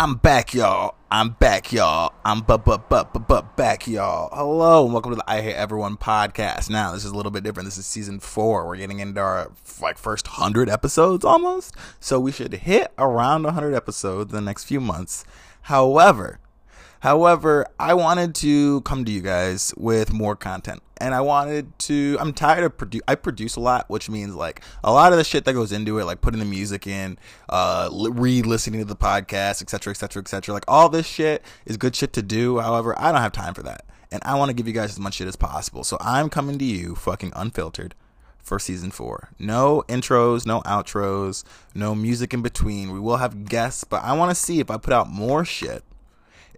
I'm back, y'all. I'm back, y'all. I'm but but but but but back, y'all. Hello and welcome to the I Hate Everyone podcast. Now this is a little bit different. This is season four. We're getting into our like first hundred episodes almost, so we should hit around hundred episodes in the next few months. However, However, I wanted to come to you guys with more content. And I wanted to I'm tired of produce I produce a lot, which means like a lot of the shit that goes into it, like putting the music in, uh re-listening to the podcast, etc., etc., etc. Like all this shit is good shit to do. However, I don't have time for that. And I want to give you guys as much shit as possible. So I'm coming to you fucking unfiltered for season four. No intros, no outros, no music in between. We will have guests, but I want to see if I put out more shit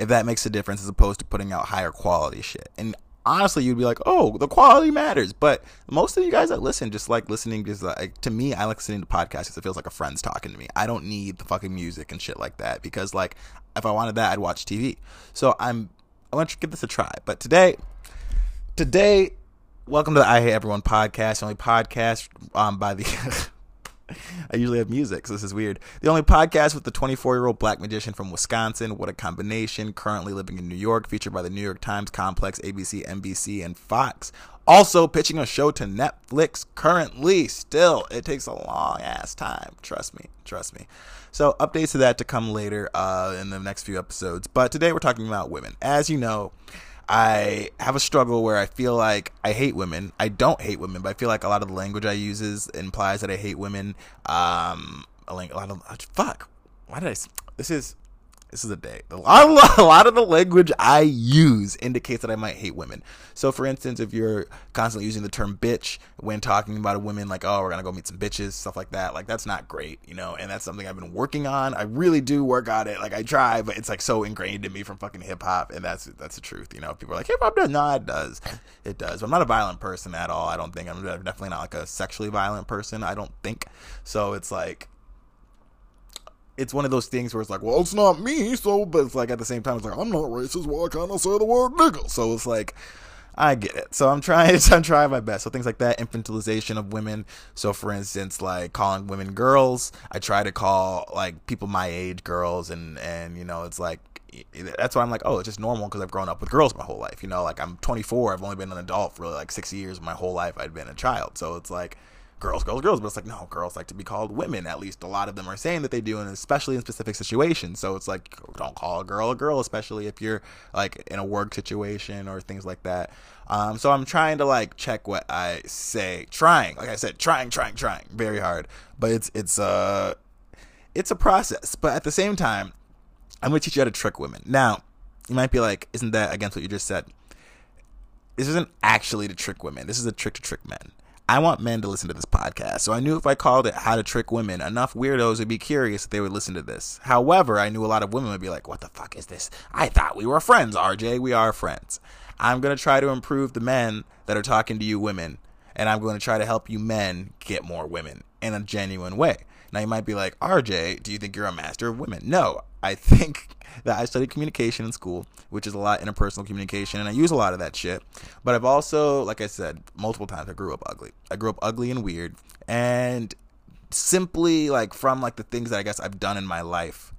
if that makes a difference as opposed to putting out higher quality shit. And honestly, you'd be like, oh, the quality matters. But most of you guys that listen just like listening, just like to me, I like listening to podcasts because it feels like a friend's talking to me. I don't need the fucking music and shit like that because like if I wanted that, I'd watch TV. So I'm I want to give this a try. But today, today, welcome to the I Hate Everyone podcast, only podcast um, by the I usually have music, so this is weird. The only podcast with the 24 year old black magician from Wisconsin. What a combination. Currently living in New York, featured by the New York Times, Complex, ABC, NBC, and Fox. Also pitching a show to Netflix currently. Still, it takes a long ass time. Trust me. Trust me. So, updates to that to come later uh, in the next few episodes. But today we're talking about women. As you know, I have a struggle where I feel like I hate women. I don't hate women, but I feel like a lot of the language I uses implies that I hate women. Um, a lot of fuck. Why did I? This is this is a day. A lot, of, a lot of the language I use indicates that I might hate women. So, for instance, if you're constantly using the term bitch when talking about a woman, like, oh, we're going to go meet some bitches, stuff like that, like, that's not great, you know? And that's something I've been working on. I really do work on it. Like, I try, but it's like so ingrained in me from fucking hip hop. And that's that's the truth, you know? People are like, hip hop does. No, it does. It does. But I'm not a violent person at all. I don't think. I'm definitely not like a sexually violent person. I don't think. So, it's like, it's one of those things where it's like, well, it's not me, so, but it's like at the same time, it's like, I'm not racist, well, I kind of say the word nigga. So it's like, I get it. So I'm trying, I'm trying my best. So things like that, infantilization of women. So for instance, like calling women girls, I try to call like people my age girls, and and you know, it's like that's why I'm like, oh, it's just normal because I've grown up with girls my whole life. You know, like I'm 24, I've only been an adult for like six years. My whole life I'd been a child, so it's like girls, girls, girls. But it's like, no, girls like to be called women. At least a lot of them are saying that they do, and especially in specific situations. So it's like, don't call a girl a girl, especially if you're like in a work situation or things like that. Um, so I'm trying to like check what I say, trying, like I said, trying, trying, trying, very hard. But it's it's a uh, it's a process. But at the same time, I'm gonna teach you how to trick women. Now, you might be like, isn't that against what you just said? This isn't actually to trick women. This is a trick to trick men. I want men to listen to this podcast. So I knew if I called it How to Trick Women, enough weirdos would be curious if they would listen to this. However, I knew a lot of women would be like, What the fuck is this? I thought we were friends, RJ. We are friends. I'm going to try to improve the men that are talking to you women, and I'm going to try to help you men get more women in a genuine way. Now, you might be like, RJ, do you think you're a master of women? No, I think that I studied communication in school, which is a lot interpersonal communication, and I use a lot of that shit. But I've also, like I said multiple times, I grew up ugly. I grew up ugly and weird, and simply like from like the things that I guess I've done in my life,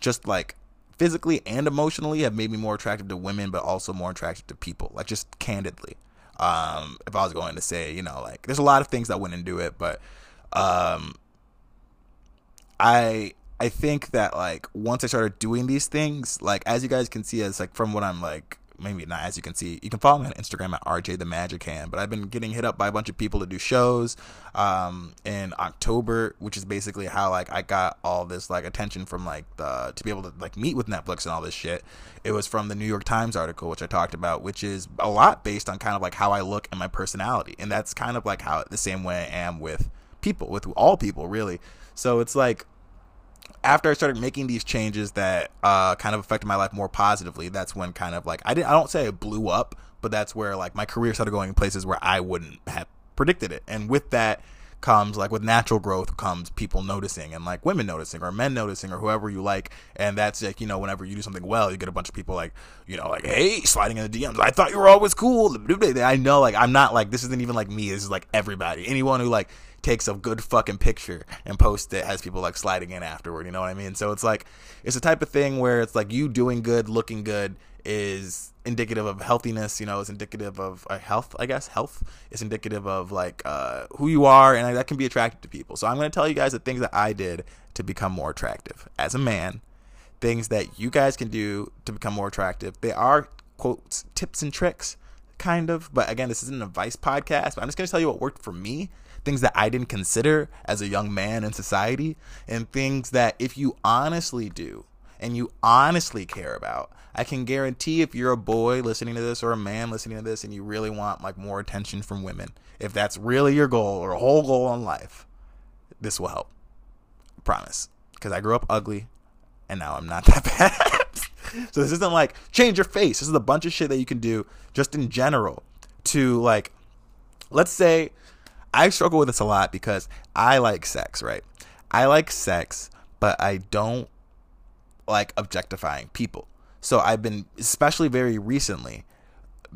just like physically and emotionally, have made me more attractive to women, but also more attractive to people. Like just candidly, um, if I was going to say, you know, like there's a lot of things that went into it, but um, I I think that like once I started doing these things, like as you guys can see, as like from what I'm like maybe not as you can see, you can follow me on Instagram at RJ the Magic Hand. But I've been getting hit up by a bunch of people to do shows um, in October, which is basically how like I got all this like attention from like the to be able to like meet with Netflix and all this shit. It was from the New York Times article, which I talked about, which is a lot based on kind of like how I look and my personality, and that's kind of like how the same way I am with people, with all people, really. So it's like after I started making these changes that uh, kind of affected my life more positively, that's when kind of like I didn't I don't say it blew up, but that's where like my career started going in places where I wouldn't have predicted it. And with that comes like with natural growth comes people noticing and like women noticing or men noticing or whoever you like. And that's like you know whenever you do something well you get a bunch of people like you know like hey sliding in the DMs I thought you were always cool. I know like I'm not like this isn't even like me. This is like everybody. Anyone who like takes a good fucking picture and posts it has people like sliding in afterward you know what i mean? So it's like it's a type of thing where it's like you doing good looking good is indicative of healthiness you know is indicative of uh, health i guess health. Is indicative of like uh, who you are and that can be attractive to people. So i'm going to tell you guys the things that i did to become more attractive. As a man things that you guys can do to become more attractive. They are quotes tips and tricks kind of but again this isn't an advice podcast but i'm just going to tell you what worked for me things that I didn't consider as a young man in society, and things that if you honestly do and you honestly care about, I can guarantee if you're a boy listening to this or a man listening to this and you really want like more attention from women, if that's really your goal or a whole goal in life, this will help. I promise. Because I grew up ugly and now I'm not that bad. so this isn't like change your face. This is a bunch of shit that you can do just in general to like let's say I struggle with this a lot because I like sex, right? I like sex, but I don't like objectifying people. So I've been, especially very recently,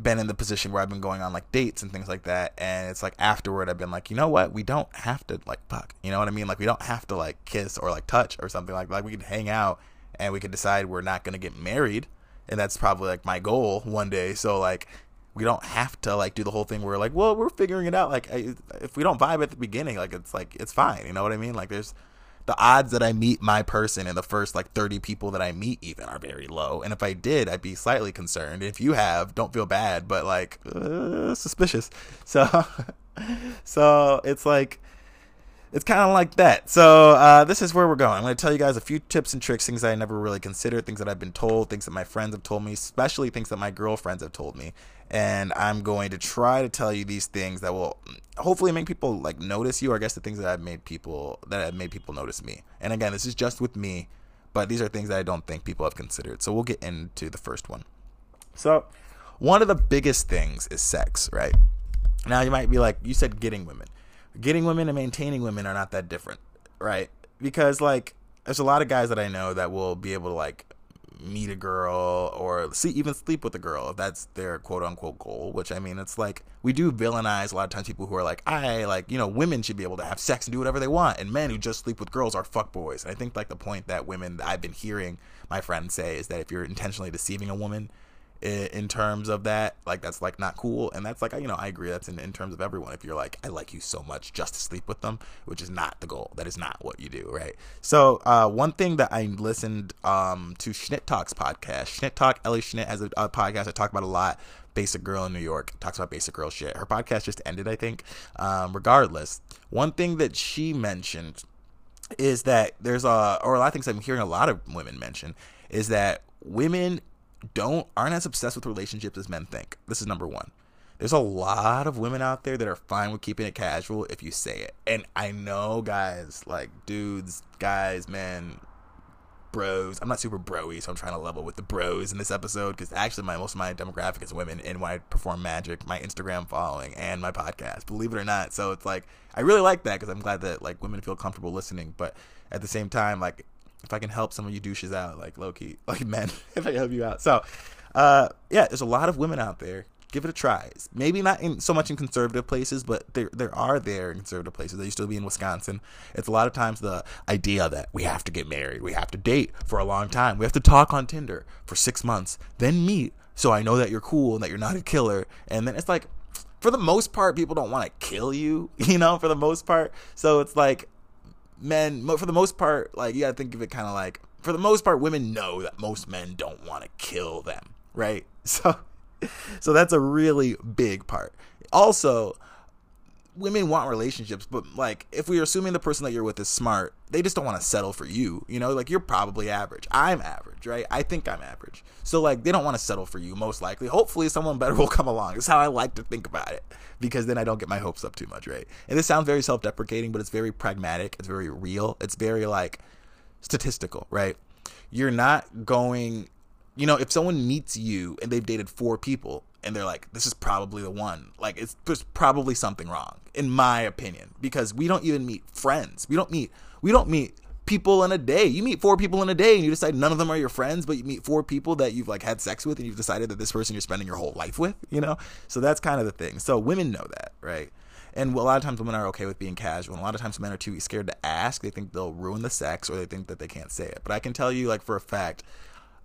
been in the position where I've been going on like dates and things like that. And it's like afterward, I've been like, you know what? We don't have to like fuck. You know what I mean? Like we don't have to like kiss or like touch or something like that. Like we can hang out and we can decide we're not going to get married. And that's probably like my goal one day. So like we don't have to like do the whole thing where like well we're figuring it out like if we don't vibe at the beginning like it's like it's fine you know what i mean like there's the odds that i meet my person in the first like 30 people that i meet even are very low and if i did i'd be slightly concerned if you have don't feel bad but like uh, suspicious so so it's like it's kind of like that. So uh, this is where we're going. I'm going to tell you guys a few tips and tricks, things I never really considered, things that I've been told, things that my friends have told me, especially things that my girlfriends have told me. And I'm going to try to tell you these things that will hopefully make people like notice you, or I guess the things that I've made people that have made people notice me. And again, this is just with me, but these are things that I don't think people have considered. So we'll get into the first one. So one of the biggest things is sex, right? Now you might be like, you said getting women getting women and maintaining women are not that different, right? Because like there's a lot of guys that I know that will be able to like meet a girl or see even sleep with a girl if that's their quote unquote goal which i mean it's like we do villainize a lot of times people who are like i like you know women should be able to have sex and do whatever they want. And men who just sleep with girls are fuck boys. And i think like the point that women that i've been hearing my friends say is that if you're intentionally deceiving a woman in terms of that like that's like not cool. And that's like you know i agree. That's in, in terms of everyone. If you're like i like you so much just to sleep with them which is not the goal. That is not what you do right? So uh, one thing that i listened um, to schnitt talks podcast schnitt talk ellie schnitt has a, a podcast i talk about a lot. Basic girl in new york talks about basic girl shit. Her podcast just ended i think um, regardless. One thing that she mentioned is that there's a or a lot of things i'm hearing a lot of women mention is that women don't aren't as obsessed with relationships as men think. This is number one. There's a lot of women out there that are fine with keeping it casual if you say it. And I know guys, like dudes, guys, men, bros. I'm not super broy, so I'm trying to level with the bros in this episode because actually my most of my demographic is women and when I perform magic, my Instagram following and my podcast, believe it or not. So it's like I really like that because I'm glad that like women feel comfortable listening, but at the same time, like if I can help some of you douches out, like low key, like men, if I can help you out. So, uh, yeah, there's a lot of women out there. Give it a try. Maybe not in so much in conservative places, but there there are there in conservative places. They used to be in Wisconsin. It's a lot of times the idea that we have to get married, we have to date for a long time, we have to talk on Tinder for six months, then meet, so I know that you're cool and that you're not a killer. And then it's like, for the most part, people don't want to kill you, you know, for the most part. So it's like men, for the most part, like you gotta think of it kind of like, for the most part, women know that most men don't want to kill them, right? So, so that's a really big part. Also, women want relationships, but like if we're assuming the person that you're with is smart, they just don't want to settle for you. You know, like you're probably average. I'm average, right? I think I'm average. So like they don't want to settle for you most likely. Hopefully someone better will come along. Is how I like to think about it because then I don't get my hopes up too much, right? And this sounds very self-deprecating, but it's very pragmatic. It's very real. It's very like statistical, right? You're not going you know, if someone meets you and they've dated four people and they're like, this is probably the one, like, it's there's probably something wrong, in my opinion, because we don't even meet friends. We don't meet, we don't meet people in a day. You meet four people in a day and you decide none of them are your friends, but you meet four people that you've like had sex with and you've decided that this person you're spending your whole life with, you know? So that's kind of the thing. So women know that, right? And a lot of times women are okay with being casual. And a lot of times men are too scared to ask. They think they'll ruin the sex or they think that they can't say it. But I can tell you, like, for a fact,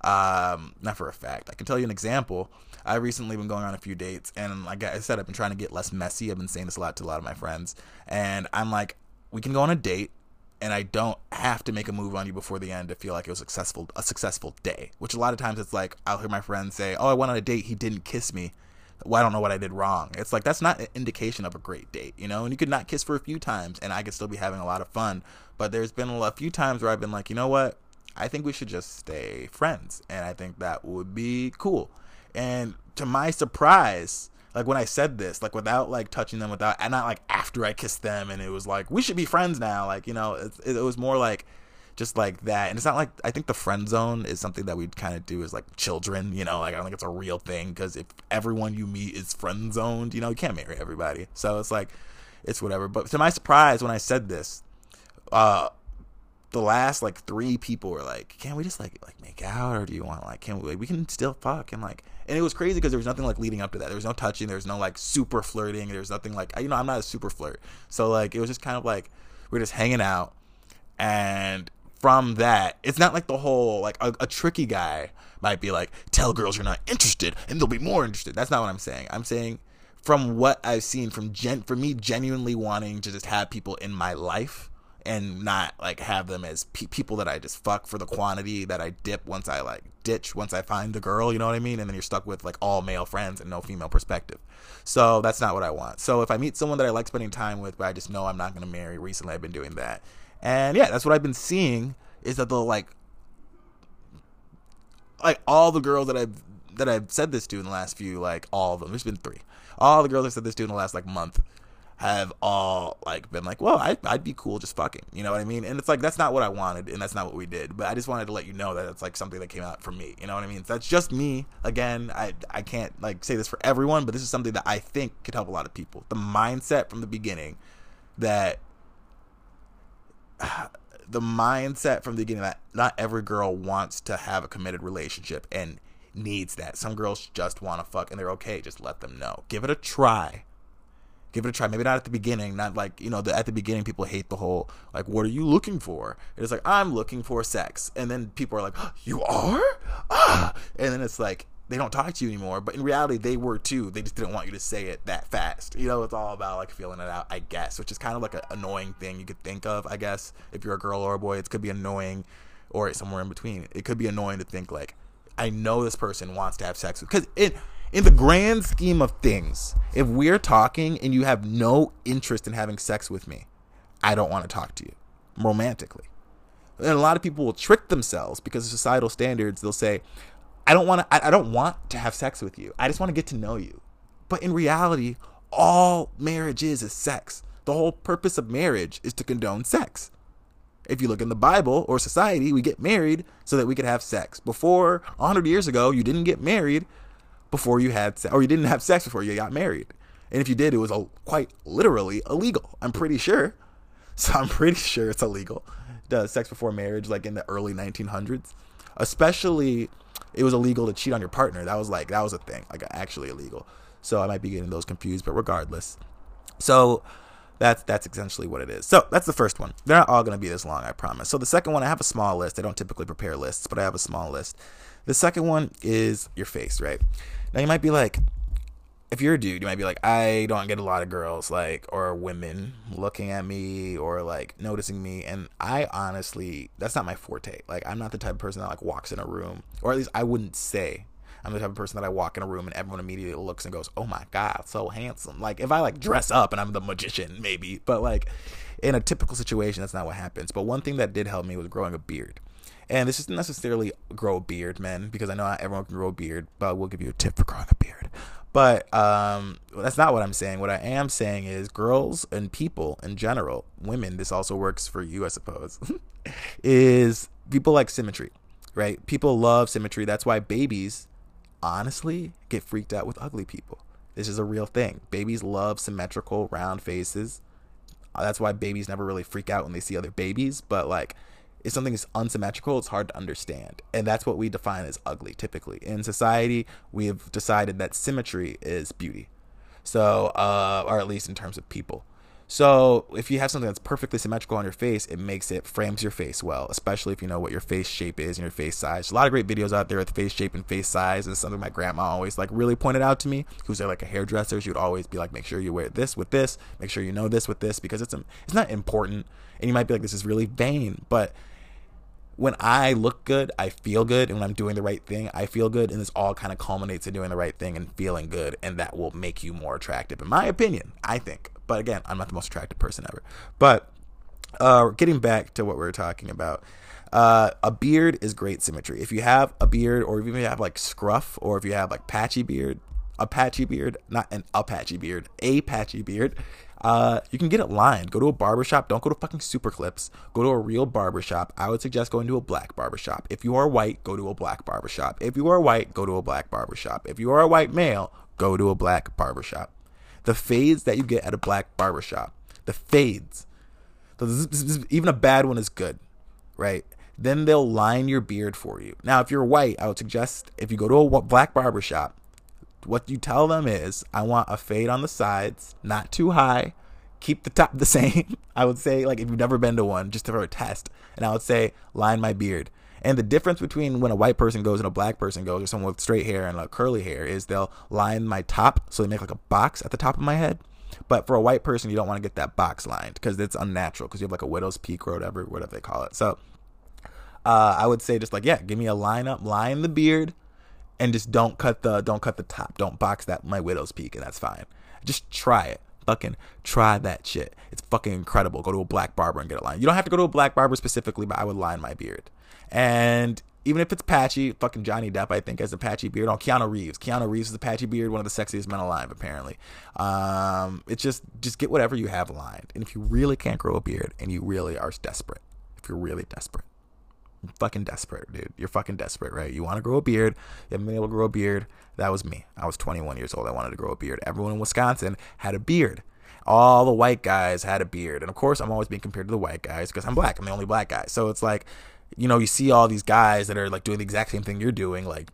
um, not for a fact, I can tell you an example. I've recently been going on a few dates, and like I said, I've been trying to get less messy. I've been saying this a lot to a lot of my friends. And I'm like, we can go on a date and I don't have to make a move on you before the end to feel like it was successful a successful day. Which a lot of times it's like I'll hear my friends say, "Oh, I went on a date, he didn't kiss me." Well, I don't know what I did wrong. It's like that's not an indication of a great date, you know. And you could not kiss for a few times, and I could still be having a lot of fun. But there's been a few times where I've been like, you know what? I think we should just stay friends, and I think that would be cool. And to my surprise, like when I said this, like without like touching them, without and not like after I kissed them, and it was like we should be friends now. Like you know, it, it was more like just like that. And it's not like I think the friend zone is something that we kind of do as like children. You know, like I don't think it's a real thing because if everyone you meet is friend zoned, you know, you can't marry everybody. So it's like it's whatever. But to my surprise, when I said this, uh, the last like three people were like, "Can we just like like make out, or do you want like can we we can still fuck?" And like, and it was crazy because there was nothing like leading up to that. There was no touching. There was no like super flirting. There was nothing like you know I'm not a super flirt, so like it was just kind of like we are just hanging out, and from that, it's not like the whole like a, a tricky guy might be like, "Tell girls you're not interested, and they'll be more interested." That's not what I'm saying. I'm saying from what I've seen from gen for me genuinely wanting to just have people in my life and not like have them as pe- people that I just fuck for the quantity that I dip once I like ditch once I find the girl, you know what I mean? And then you're stuck with like all male friends and no female perspective. So that's not what I want. So if I meet someone that I like spending time with, but I just know I'm not going to marry, recently I've been doing that. And yeah, that's what I've been seeing is that they'll like like all the girls that I've that I've said this to in the last few like all of them. There's been 3. All the girls I've said this to in the last like month have all like been like, well, I, I'd be cool just fucking, you know what I mean? And it's like that's not what I wanted, and that's not what we did. But I just wanted to let you know that it's like something that came out from me, you know what I mean? So that's just me. Again, I I can't like say this for everyone, but this is something that I think could help a lot of people. The mindset from the beginning that the mindset from the beginning that not every girl wants to have a committed relationship and needs that. Some girls just want to fuck and they're okay. Just let them know. Give it a try give it a try. Maybe not at the beginning, not like, you know, the, at the beginning, people hate the whole, like, what are you looking for? It's like, I'm looking for sex. And then people are like, you are? Ah. And then it's like, they don't talk to you anymore. But in reality, they were too. They just didn't want you to say it that fast. You know, it's all about like feeling it out, I guess, which is kind of like an annoying thing you could think of, I guess. If you're a girl or a boy, it could be annoying or somewhere in between. It could be annoying to think like, I know this person wants to have sex because it, in the grand scheme of things, if we're talking and you have no interest in having sex with me, I don't want to talk to you romantically. And a lot of people will trick themselves because of societal standards. They'll say, I don't want to I, I don't want to have sex with you. I just want to get to know you. But in reality, all marriage is is sex. The whole purpose of marriage is to condone sex. If you look in the Bible or society, we get married so that we could have sex. Before 100 years ago, you didn't get married before you had sex, or you didn't have sex before you got married. And if you did, it was a, quite literally illegal. I'm pretty sure. So I'm pretty sure it's illegal. Does sex before marriage, like in the early 1900s, especially it was illegal to cheat on your partner. That was like that was a thing, like actually illegal. So I might be getting those confused, but regardless. So that's that's essentially what it is. So that's the first one. They're not all going to be this long, I promise. So the second one, I have a small list. I don't typically prepare lists, but I have a small list. The second one is your face, right? Now you might be like, if you're a dude, you might be like, I don't get a lot of girls like or women looking at me or like noticing me, and I honestly, that's not my forte. Like, I'm not the type of person that like walks in a room, or at least I wouldn't say. I'm the type of person that I walk in a room and everyone immediately looks and goes, "Oh my god, so handsome!" Like if I like dress up and I'm the magician, maybe, but like in a typical situation, that's not what happens. But one thing that did help me was growing a beard. And this isn't necessarily grow a beard, men, because I know not everyone can grow a beard, but we'll give you a tip for growing a beard. But um, that's not what I'm saying. What I am saying is girls and people in general, women, this also works for you, I suppose, is people like symmetry, right? People love symmetry. That's why babies, honestly, get freaked out with ugly people. This is a real thing. Babies love symmetrical, round faces. That's why babies never really freak out when they see other babies. But like, if something is unsymmetrical, it's hard to understand. And that's what we define as ugly typically. In society, we have decided that symmetry is beauty. So, uh, or at least in terms of people. So if you have something that's perfectly symmetrical on your face, it makes it frames your face well, especially if you know what your face shape is and your face size. There's a lot of great videos out there with face shape and face size. and something my grandma always like really pointed out to me. Who's like a hairdresser, she would always be like, make sure you wear this with this, make sure you know this with this because it's it's not important. And you might be like, this is really vain, but when I look good, I feel good, and when I'm doing the right thing, I feel good, and this all kind of culminates in doing the right thing and feeling good, and that will make you more attractive, in my opinion. I think. But again, I'm not the most attractive person ever. But uh, getting back to what we were talking about, uh, a beard is great symmetry. If you have a beard, or if you have like scruff, or if you have like patchy beard, a patchy beard, not an Apache beard, a patchy beard, uh, you can get it lined. Go to a barbershop. Don't go to fucking super clips. Go to a real barbershop. I would suggest going to a black barbershop. If you are white, go to a black barbershop. If you are white, go to a black barbershop. If you are a white male, go to a black barbershop the fades that you get at a black barbershop, the fades, even a bad one is good, right? Then they'll line your beard for you. Now, if you're white, I would suggest if you go to a black barbershop, what you tell them is, I want a fade on the sides, not too high, keep the top the same. I would say, like, if you've never been to one, just for a test, and I would say, line my beard. And the difference between when a white person goes and a black person goes, or someone with straight hair and a curly hair, is they'll line my top so they make like a box at the top of my head. But for a white person, you don't want to get that box lined because it's unnatural because you have like a widow's peak or whatever, whatever they call it. So uh, I would say just like yeah, give me a line up, line the beard, and just don't cut the don't cut the top, don't box that my widow's peak, and that's fine. Just try it. Fucking try that shit. It's fucking incredible. Go to a black barber and get a line. You don't have to go to a black barber specifically, but I would line my beard. And even if it's patchy, fucking Johnny Depp, I think, has a patchy beard. Oh, Keanu Reeves. Keanu Reeves is a patchy beard, one of the sexiest men alive, apparently. Um, it's just, just get whatever you have lined. And if you really can't grow a beard and you really are desperate, if you're really desperate, you're fucking desperate, dude. You're fucking desperate, right? You want to grow a beard. You haven't been able to grow a beard. That was me. I was 21 years old. I wanted to grow a beard. Everyone in Wisconsin had a beard. All the white guys had a beard. And of course, I'm always being compared to the white guys because I'm black. I'm the only black guy. So it's like, you know, you see all these guys that are like doing the exact same thing you're doing, like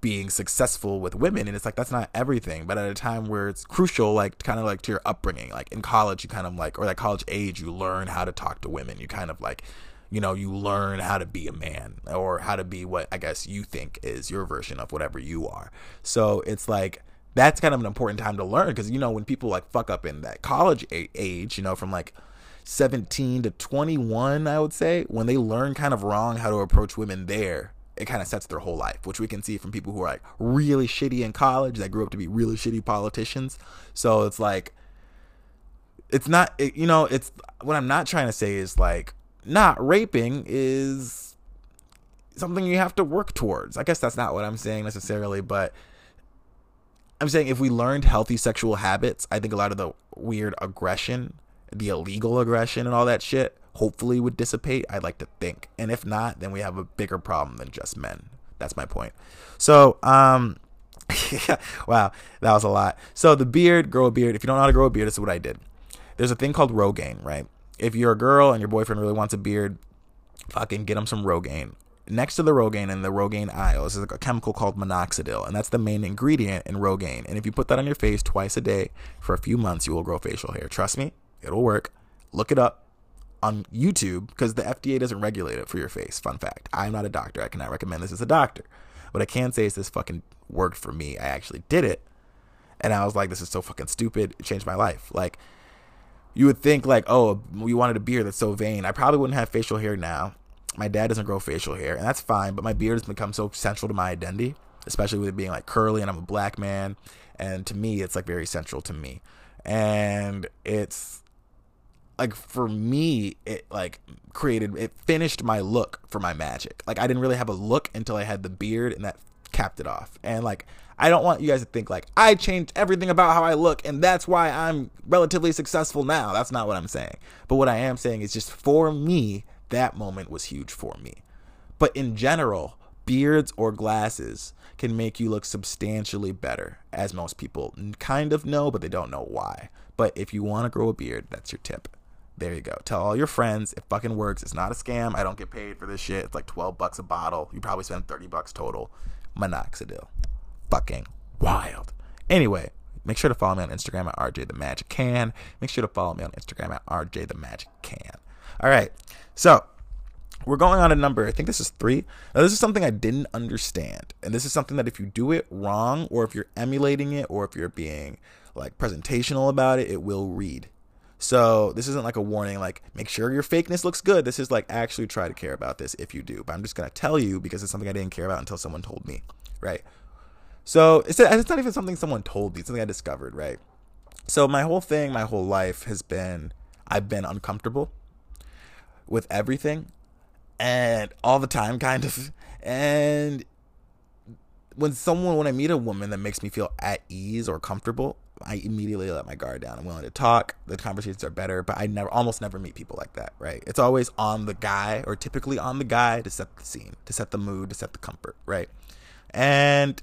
being successful with women and it's like that's not everything but at a time where it's crucial like kind of like to your upbringing like in college you kind of like or that college age you learn how to talk to women you kind of like you know you learn how to be a man or how to be what i guess you think is your version of whatever you are so it's like that's kind of an important time to learn because you know when people like fuck up in that college age you know from like 17 to 21, I would say, when they learn kind of wrong how to approach women there, it kind of sets their whole life, which we can see from people who are like really shitty in college that grew up to be really shitty politicians. So it's like, it's not, it, you know, it's what I'm not trying to say is like, not raping is something you have to work towards. I guess that's not what I'm saying necessarily, but I'm saying if we learned healthy sexual habits, I think a lot of the weird aggression the illegal aggression and all that shit hopefully would dissipate. I'd like to think. And if not, then we have a bigger problem than just men. That's my point. So, um, wow, that was a lot. So the beard, grow a beard. If you don't know how to grow a beard, this is what I did. There's a thing called Rogaine, right? If you're a girl and your boyfriend really wants a beard, fucking get him some Rogaine. Next to the Rogaine in the Rogaine aisle is a chemical called minoxidil, and that's the main ingredient in Rogaine. And if you put that on your face twice a day for a few months, you will grow facial hair. Trust me, It'll work. Look it up on YouTube because the FDA doesn't regulate it for your face. Fun fact. I'm not a doctor. I cannot recommend this as a doctor. What I can say is this fucking worked for me. I actually did it. And I was like, this is so fucking stupid. It changed my life. Like, you would think, like, oh, we wanted a beard that's so vain. I probably wouldn't have facial hair now. My dad doesn't grow facial hair, and that's fine, but my beard has become so central to my identity, especially with it being like curly and I'm a black man. And to me, it's like very central to me. And it's like for me it like created it finished my look for my magic like i didn't really have a look until i had the beard and that capped it off and like i don't want you guys to think like i changed everything about how i look and that's why i'm relatively successful now that's not what i'm saying but what i am saying is just for me that moment was huge for me but in general beards or glasses can make you look substantially better as most people kind of know but they don't know why but if you want to grow a beard that's your tip there you go. Tell all your friends. It fucking works. It's not a scam. I don't get paid for this shit. It's like 12 bucks a bottle. You probably spend 30 bucks total. Minoxidil. Fucking wild. Anyway, make sure to follow me on Instagram at RJ the Magic Can. Make sure to follow me on Instagram at RJ the Magic Can. All right, so we're going on a number. I think this is three. Now, this is something I didn't understand, and this is something that if you do it wrong, or if you're emulating it, or if you're being like presentational about it, it will read. So this isn't like a warning, like make sure your fakeness looks good. This is like actually try to care about this if you do. But I'm just gonna tell you because it's something I didn't care about until someone told me, right? So it's it's not even something someone told me. It's something I discovered, right? So my whole thing, my whole life has been I've been uncomfortable with everything and all the time kind of and when someone when I meet a woman that makes me feel at ease or comfortable, I immediately let my guard down. I'm willing to talk. The conversations are better, but I never almost never meet people like that, right? It's always on the guy or typically on the guy to set the scene, to set the mood, to set the comfort, right? And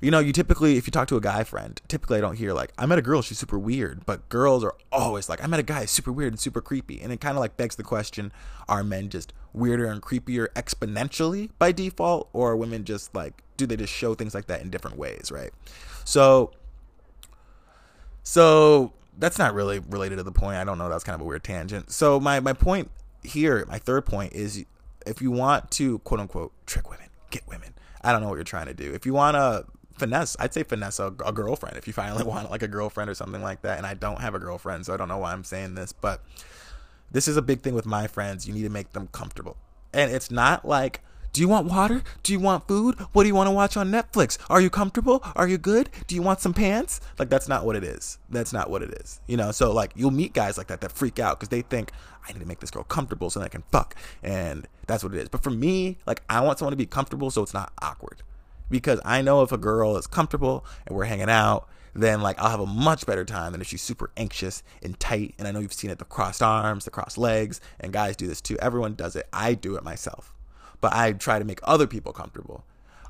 you know, you typically, if you talk to a guy friend, typically I don't hear like, I met a girl, she's super weird. But girls are always like, I met a guy, super weird and super creepy. And it kind of like begs the question are men just weirder and creepier exponentially by default? Or are women just like, do they just show things like that in different ways, right? So, so that's not really related to the point. I don't know. That's kind of a weird tangent. So, my, my point here, my third point is if you want to quote unquote trick women, get women, I don't know what you're trying to do. If you want to finesse. I'd say finesse a, a, girlfriend if you finally want like a girlfriend or something like that. And I don't have a girlfriend, so I don't know why I'm saying this, but this is a big thing with my friends. You need to make them comfortable, and it's not like. Do you want water? Do you want food? What do you want to watch on Netflix? Are you comfortable? Are you good? Do you want some pants? Like that's not what it is. That's not what it is. You know, so like you'll meet guys like that that freak out because they think I need to make this girl comfortable so that I can fuck, and that's what it is. But for me, like I want someone to be comfortable so it's not awkward because I know if a girl is comfortable and we're hanging out, then like I'll have a much better time than if she's super anxious and tight. And I know you've seen it the crossed arms, the crossed legs, and guys do this too. Everyone does it. I do it myself. But I try to make other people comfortable.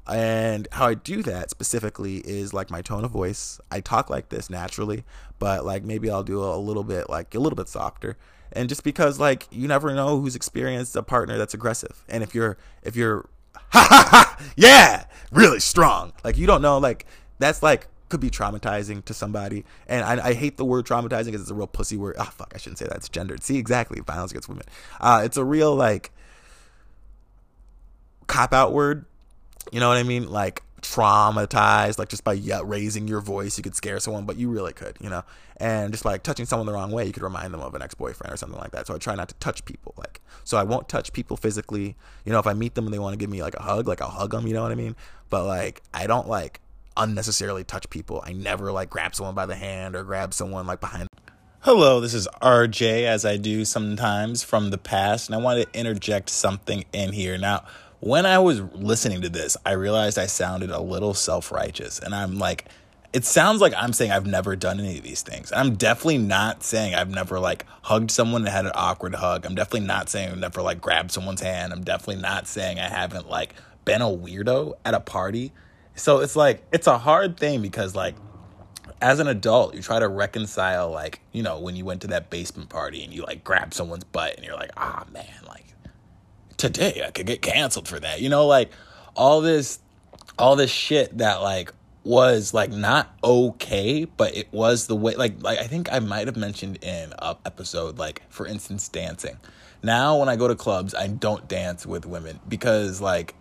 And how I do that specifically is like my tone of voice. I talk like this naturally, but like maybe I'll do a little bit like a little bit softer. And just because like you never know who's experienced a partner that's aggressive. And if you're if you're ha ha ha. Yeah. Really strong. Like you don't know like that's like could be traumatizing to somebody. And i, I hate the word traumatizing because it's a real pussy word. Oh fuck i shouldn't say that. It's gendered. See exactly. Violence against women. Uh it's a real like cop out word. You know what i mean? Like traumatized like just by yeah, raising your voice you could scare someone but you really could you know? And just like touching someone the wrong way you could remind them of an ex-boyfriend or something like that. So i try not to touch people like so i won't touch people physically. You know if i meet them and they want to give me like a hug like i'll hug them you know what i mean? But like i don't like unnecessarily touch people. I never like grab someone by the hand or grab someone like behind Hello, this is RJ, as I do sometimes from the past, and I want to interject something in here. Now, when I was listening to this, I realized I sounded a little self righteous. And I'm like, it sounds like I'm saying I've never done any of these things. I'm definitely not saying I've never like hugged someone and had an awkward hug. I'm definitely not saying I've never like grabbed someone's hand. I'm definitely not saying I haven't like been a weirdo at a party. So it's like, it's a hard thing because like, as an adult, you try to reconcile, like, you know, when you went to that basement party and you like grabbed someone's butt and you're like, ah, man, today I could get canceled for that. You know, like all this all this shit that like was like not okay, but it was the way like like I think I might have mentioned in a episode like for instance dancing. Now when I go to clubs, I don't dance with women because like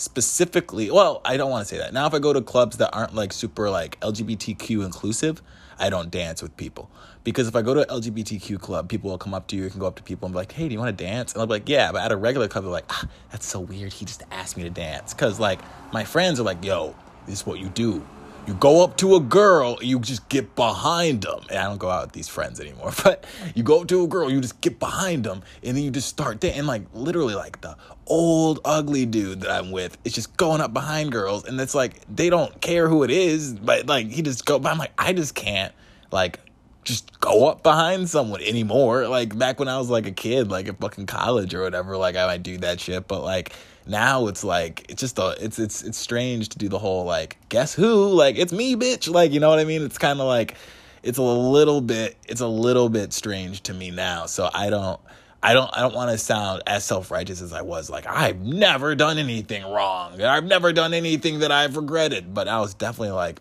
specifically, well, I don't want to say that. Now if I go to clubs that aren't like super like LGBTQ inclusive, I don't dance with people. Because if I go to an LGBTQ club, people will come up to you. You can go up to people and be like, hey, do you want to dance? And I'll be like, yeah. But at a regular club, they're like, ah, that's so weird. He just asked me to dance. Because, like, my friends are like, yo, this is what you do. You go up to a girl, you just get behind them. And I don't go out with these friends anymore, but you go up to a girl, you just get behind them, and then you just start dancing. And like literally, like the old ugly dude that I'm with is just going up behind girls, and it's like they don't care who it is, but like he just go. But I'm like, I just can't like just go up behind someone anymore. Like back when I was like a kid, like at fucking college or whatever, like I might do that shit. But like now it's like it's just a it's it's it's strange to do the whole like guess who like it's me bitch like you know what I mean. It's kind of like it's a little bit it's a little bit strange to me now. So I don't. I don't I don't want to sound as self-righteous as I was like I've never done anything wrong. I've never done anything that I've regretted, but I was definitely like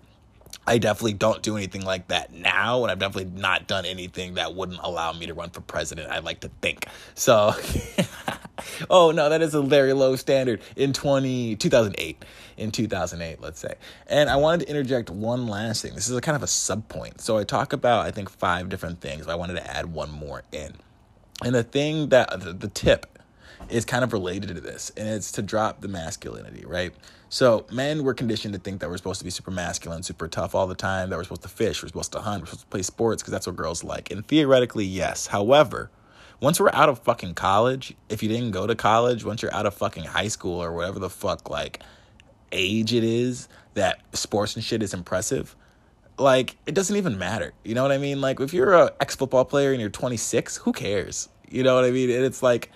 I definitely don't do anything like that now, and I've definitely not done anything that wouldn't allow me to run for president. I like to think so. oh no, that is a very low standard in 20, 2008. In 2008, let's say. And I wanted to interject one last thing. This is a kind of a sub point. So I talk about, I think, five different things, but I wanted to add one more in. And the thing that, the, the tip is kind of related to this, and it's to drop the masculinity, right? So men were conditioned to think that we're supposed to be super masculine, super tough all the time, that we're supposed to fish, we're supposed to hunt, we're supposed to play sports because that's what girls like. And theoretically, yes. However, once we're out of fucking college, if you didn't go to college, once you're out of fucking high school or whatever the fuck like age it is that sports and shit is impressive, like it doesn't even matter. You know what I mean? Like if you're a ex football player and you're 26, who cares? You know what I mean? And it's like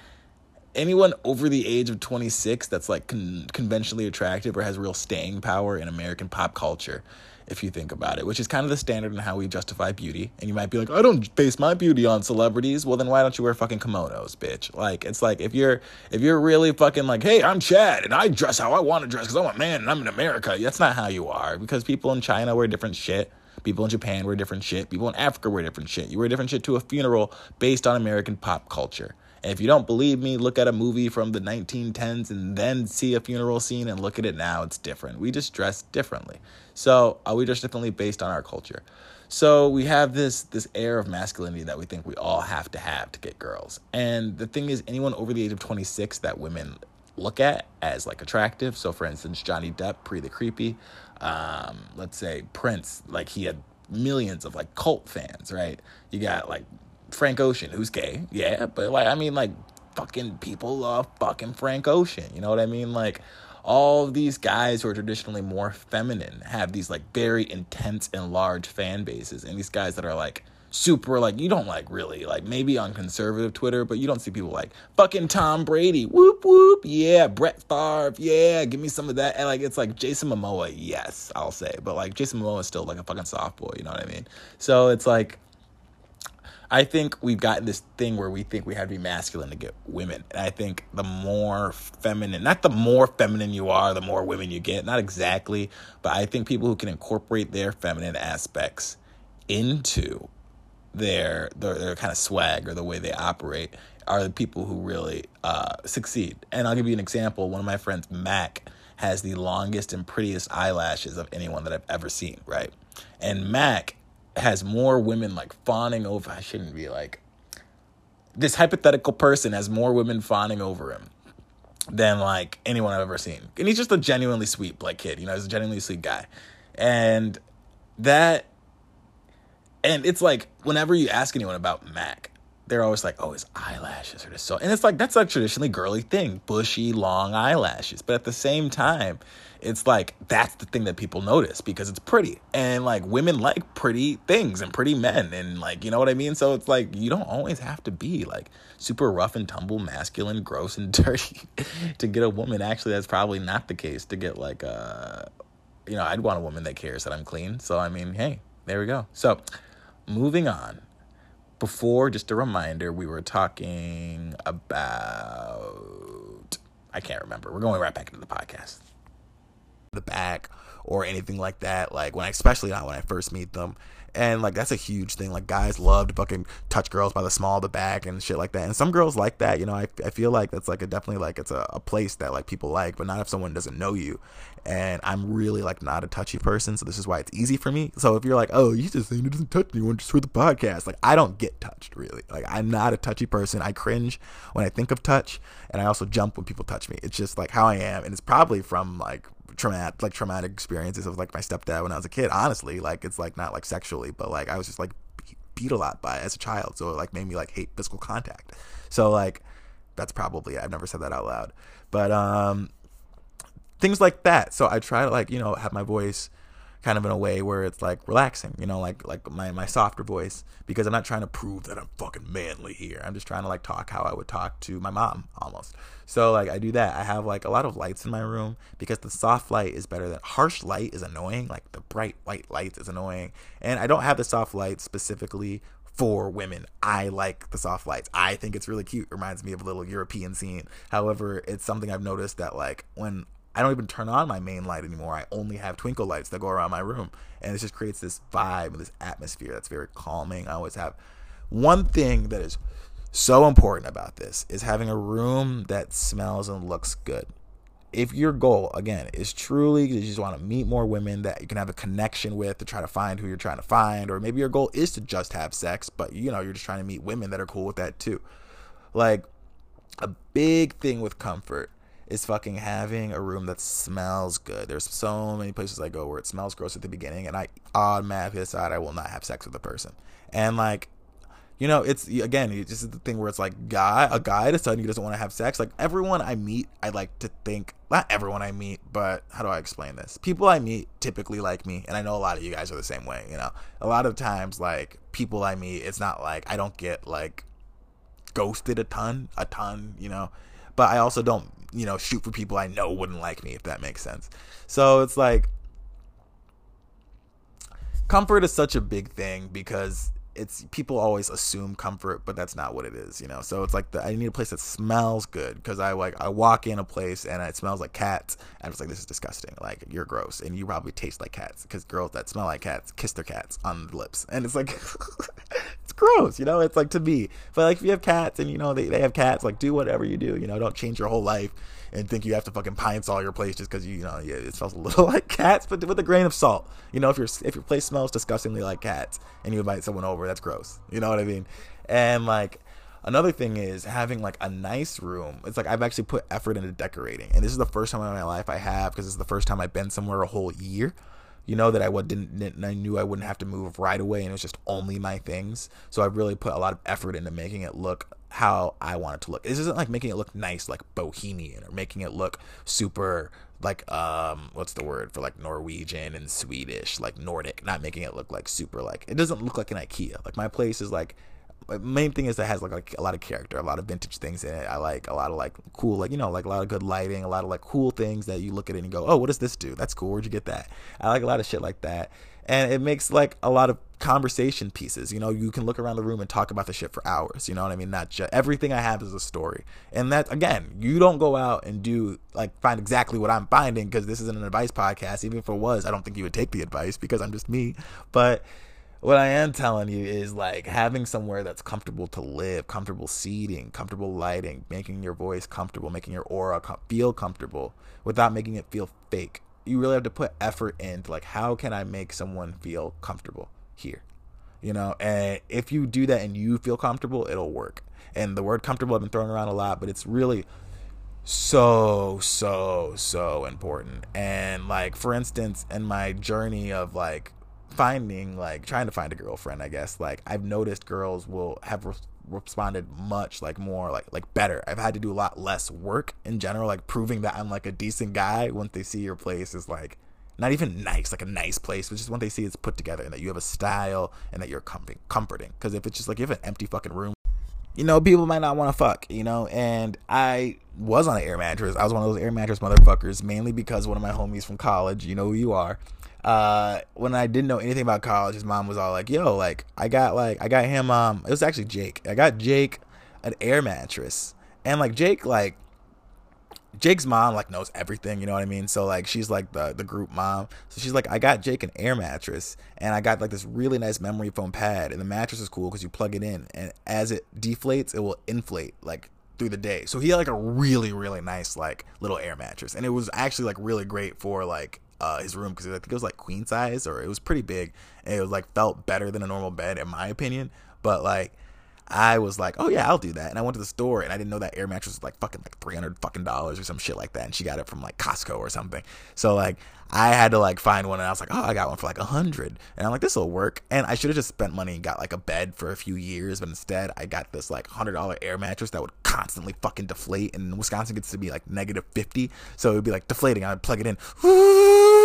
anyone over the age of 26 that's like con- conventionally attractive or has real staying power in American pop culture, if you think about it, which is kind of the standard in how we justify beauty. And you might be like, I don't base my beauty on celebrities. Well, then why don't you wear fucking kimonos, bitch? Like, it's like if you're if you're really fucking like, hey, I'm Chad and I dress how I want to dress because I'm a man and I'm in America. That's not how you are because people in China wear different shit. People in Japan wear different shit. People in Africa wear different shit. You wear different shit to a funeral based on American pop culture. If you don't believe me, look at a movie from the 1910s and then see a funeral scene and look at it now. It's different. We just dress differently. So uh, we dress differently based on our culture. So we have this this air of masculinity that we think we all have to have to get girls. And the thing is, anyone over the age of 26 that women look at as like attractive. So for instance, Johnny Depp, pre the creepy. Um, let's say Prince, like he had millions of like cult fans, right? You got like Frank Ocean, who's gay, yeah, but like I mean, like fucking people love fucking Frank Ocean. You know what I mean? Like all these guys who are traditionally more feminine have these like very intense and large fan bases, and these guys that are like super like you don't like really like maybe on conservative Twitter, but you don't see people like fucking Tom Brady, whoop whoop, yeah, Brett Favre, yeah, give me some of that. And like it's like Jason Momoa, yes, I'll say, but like Jason Momoa is still like a fucking soft boy, you know what I mean? So it's like I think we've gotten this thing where we think we have to be masculine to get women. And I think the more feminine, not the more feminine you are, the more women you get. Not exactly, but I think people who can incorporate their feminine aspects into their their, their kind of swag or the way they operate are the people who really uh, succeed. And I'll give you an example. One of my friends, Mac, has the longest and prettiest eyelashes of anyone that I've ever seen, right? And Mac has more women like fawning over. I shouldn't be like this hypothetical person has more women fawning over him than like anyone I've ever seen. And he's just a genuinely sweet like kid. You know, he's a genuinely sweet guy, and that, and it's like whenever you ask anyone about Mac, they're always like, "Oh, his eyelashes are just so," and it's like that's a traditionally girly thing, bushy, long eyelashes. But at the same time, it's like that's the thing that people notice because it's pretty. And like women like pretty things and pretty men and like you know what i mean? So it's like you don't always have to be like super rough and tumble masculine gross and dirty to get a woman. Actually that's probably not the case to get like uh you know i'd want a woman that cares that i'm clean. So i mean hey there we go. So moving on. Before just a reminder we were talking about i can't remember. We're going right back into the podcast the back or anything like that. Like when I, especially not when I first meet them. And like that's a huge thing. Like guys love to fucking touch girls by the small of the back and shit like that. And some girls like that. You know, I, I feel like that's like a definitely like it's a, a place that like people like, but not if someone doesn't know you. And I'm really like not a touchy person, so this is why it's easy for me. So if you're like, oh, you just saying it doesn't touch me, just for the podcast. Like I don't get touched really. Like I'm not a touchy person. I cringe when I think of touch, and I also jump when people touch me. It's just like how I am, and it's probably from like traumatic like traumatic experiences of like my stepdad when I was a kid. Honestly, like it's like not like sexually, but like I was just like beat a lot by as a child, so it like made me like hate physical contact. So like that's probably I've never said that out loud, but um things like that. So I try to like you know have my voice kind of in a way where it's like relaxing, you know, like like my my softer voice because I'm not trying to prove that I'm fucking manly here. I'm just trying to like talk how I would talk to my mom almost. So like I do that. I have like a lot of lights in my room because the soft light is better than harsh light is annoying. Like the bright white lights is annoying. And I don't have the soft light specifically for women. I like the soft lights. I think it's really cute. Reminds me of a little European scene. However, it's something I've noticed that like when I don't even turn on my main light anymore. I only have twinkle lights that go around my room, and it just creates this vibe, and this atmosphere that's very calming. I always have one thing that is so important about this is having a room that smells and looks good. If your goal, again, is truly you just want to meet more women that you can have a connection with to try to find who you're trying to find, or maybe your goal is to just have sex, but you know, you're just trying to meet women that are cool with that too. Like, a big thing with comfort is fucking having a room that smells good. There's so many places I go where it smells gross at the beginning, and I automatically decide I will not have sex with the person. And like, you know, it's again, it's just the thing where it's like guy, a guy deciding he doesn't want to have sex. Like everyone I meet, I like to think not everyone I meet, but how do I explain this? People I meet typically like me, and I know a lot of you guys are the same way. You know, a lot of times like people I meet, it's not like I don't get like ghosted a ton, a ton. You know, but I also don't you know shoot for people I know wouldn't like me if that makes sense. So it's like comfort is such a big thing because it's people always assume comfort, but that's not what it is, you know. So it's like the, I need a place that smells good because I like I walk in a place and it smells like cats. And just like, this is disgusting. Like you're gross, and you probably taste like cats because girls that smell like cats kiss their cats on the lips, and it's like it's gross, you know. It's like to me, but like if you have cats and you know they they have cats, like do whatever you do, you know. Don't change your whole life and think you have to fucking Pine-Sol your place just because you, you know yeah, it smells a little like cats, but with a grain of salt. You know, if your if your place smells disgustingly like cats and you invite someone over, that's gross. You know what I mean? And like another thing is having like a nice room. It's like I've actually put effort into decorating, and this is the first time in my life I have because it's the first time I've been somewhere a whole year you know that I didn't, didn't I knew I wouldn't have to move right away and it was just only my things. So I really put a lot of effort into making it look how I want it to look. This isn't like making it look nice like bohemian or making it look super like um what's the word for like Norwegian and Swedish, like Nordic, not making it look like super like it doesn't look like an IKEA. Like my place is like main thing is that it has like, like a lot of character, a lot of vintage things in it. I like a lot of like cool, like you know, like a lot of good lighting, a lot of like cool things that you look at it and you go, oh, what does this do? That's cool. Where'd you get that? I like a lot of shit like that, and it makes like a lot of conversation pieces. You know, you can look around the room and talk about the shit for hours. You know what I mean? Not just everything I have is a story, and that again, you don't go out and do like find exactly what I'm finding because this isn't an advice podcast. Even if it was, I don't think you would take the advice because I'm just me, but what I am telling you is like having somewhere that's comfortable to live, comfortable seating, comfortable lighting, making your voice comfortable, making your aura feel comfortable without making it feel fake. You really have to put effort into like how can I make someone feel comfortable here? You know, and if you do that and you feel comfortable, it'll work. And the word comfortable I've been throwing around a lot, but it's really so so so important. And like for instance, in my journey of like finding like trying to find a girlfriend i guess like i've noticed girls will have responded much like more like like better. I've had to do a lot less work in general like proving that i'm like a decent guy once they see your place is like not even nice like a nice place but just when they see it's put together and that you have a style and that you're comforting comforting. Because if it's just like you have an empty fucking room you know, people might not want to fuck, you know, and I was on an air mattress. I was one of those air mattress motherfuckers, mainly because one of my homies from college, you know who you are, uh, when I didn't know anything about college, his mom was all like, "Yo, like I got like I got him um it was actually Jake. I got Jake an air mattress." And like Jake like Jake's mom like knows everything, you know what I mean? So like she's like the the group mom. So she's like, I got Jake an air mattress and I got like this really nice memory foam pad and the mattress is cool because you plug it in and as it deflates, it will inflate like through the day. So he had like a really, really nice like little air mattress. And it was actually like really great for like uh, his room because I think it was like queen size or it was pretty big and it was like felt better than a normal bed in my opinion. But like I was like, oh yeah, I'll do that. And I went to the store and I didn't know that air mattress was like fucking like three hundred fucking dollars or some shit like that. And she got it from like Costco or something. So like I had to like find one and I was like, oh, I got one for like a hundred. And I'm like, this will work. And I should have just spent money and got like a bed for a few years, but instead I got this like hundred dollar air mattress that would constantly fucking deflate. And Wisconsin gets to be like negative fifty, so it would be like deflating. I'd plug it in,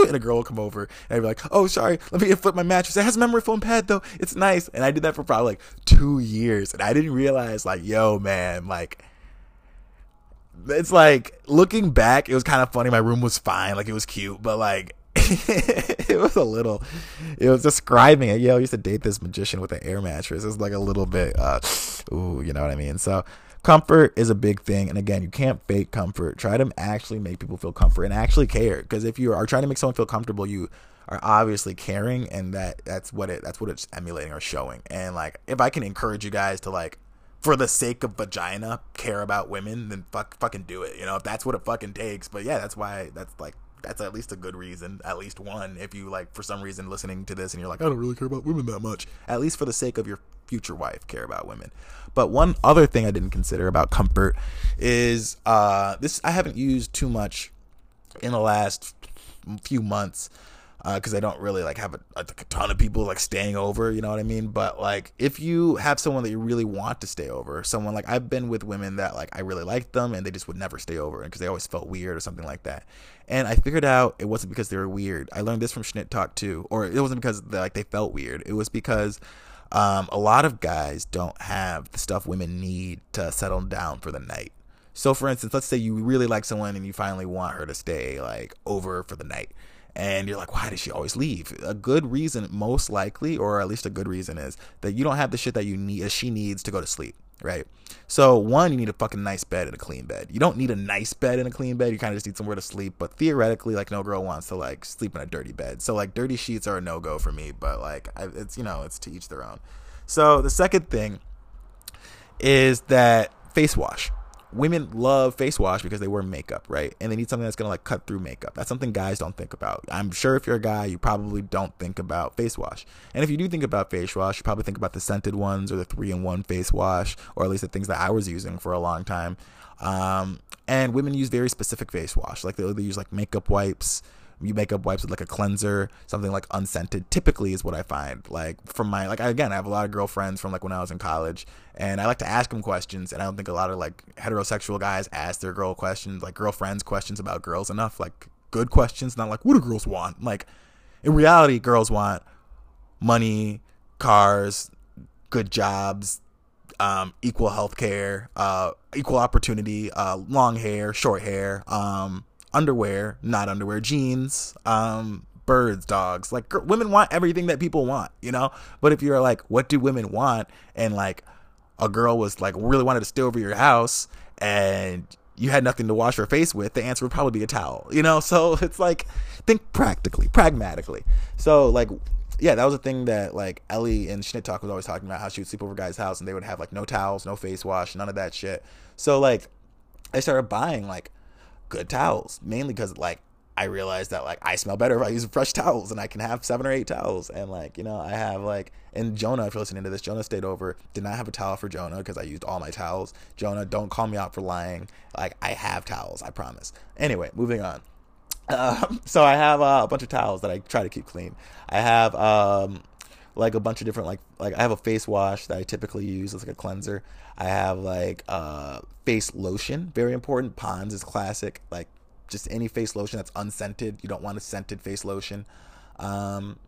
and a girl will come over and I'd be like, oh, sorry, let me flip my mattress. It has a memory foam pad though. It's nice. And I did that for probably like two years, and I didn't realize like, yo, man, like it's like looking back, it was kind of funny. My room was fine, like it was cute, but like it was a little. It was describing it. Yo, I used to date this magician with an air mattress. It was like a little bit, uh, ooh, you know what I mean. So comfort is a big thing and again you can't fake comfort try to actually make people feel comfort and actually care because if you are trying to make someone feel comfortable you are obviously caring and that that's what it that's what it's emulating or showing and like if i can encourage you guys to like for the sake of vagina care about women then fuck fucking do it you know if that's what it fucking takes but yeah that's why that's like that's at least a good reason, at least one. If you like, for some reason, listening to this and you're like, I don't really care about women that much, at least for the sake of your future wife, care about women. But one other thing I didn't consider about comfort is uh, this I haven't used too much in the last few months because uh, I don't really like have a, a, ton of people like staying over, you know what I mean? But like if you have someone that you really want to stay over, someone like I've been with women that like I really liked them and they just would never stay over because they always felt weird or something like that. And I figured out it wasn't because they were weird. I learned this from Schnitt Talk too, or it wasn't because they, like they felt weird. It was because um, a lot of guys don't have the stuff women need to settle down for the night. So, for instance, let's say you really like someone and you finally want her to stay like over for the night and you're like, why does she always leave? A good reason, most likely, or at least a good reason, is that you don't have the shit that you need, she needs to go to sleep, right? So one, you need a fucking nice bed and a clean bed. You don't need a nice bed and a clean bed. You kind of just need somewhere to sleep. But theoretically, like no girl wants to like sleep in a dirty bed. So like dirty sheets are a no go for me. But like I, it's you know it's to each their own. So the second thing is that face wash women love face wash because they wear makeup, right? And they need something that's gonna like cut through makeup. That's something guys don't think about. I'm sure if you're a guy, you probably don't think about face wash. And if you do think about face wash, you probably think about the scented ones or the three in one face wash, or at least the things that I was using for a long time. Um, and women use very specific face wash, like they, they use like makeup wipes you makeup wipes with like a cleanser, something like unscented. Typically is what I find. Like from my like again, I have a lot of girlfriends from like when I was in college, and I like to ask them questions. And I don't think a lot of like heterosexual guys ask their girl questions, like girlfriends questions about girls enough. Like good questions, not like what do girls want. Like in reality, girls want money, cars, good jobs, um, equal health care, uh, equal opportunity, uh, long hair, short hair, um, underwear, not underwear, jeans, um, birds, dogs. Like women want everything that people want, you know? But if you're like, what do women want? And like a girl was like really wanted to stay over your house and you had nothing to wash her face with, the answer would probably be a towel, you know? So it's like, think practically, pragmatically. So like, yeah, that was a thing that like Ellie and Schnitt Talk was always talking about how she would sleep over guys' house and they would have like no towels, no face wash, none of that shit. So like, I started buying like good towels, mainly because like I realized that like I smell better if I use fresh towels and I can have seven or eight towels. And like, you know, I have like, and Jonah, if you're listening to this, Jonah stayed over, did not have a towel for Jonah because I used all my towels. Jonah, don't call me out for lying. Like, I have towels, I promise. Anyway, moving on. Um, so I have uh, a bunch of towels that I try to keep clean. I have, um, like a bunch of different like like I have a face wash that I typically use as like a cleanser. I have like uh face lotion, very important. Pond's is classic. Like just any face lotion that's unscented. You don't want a scented face lotion. Um,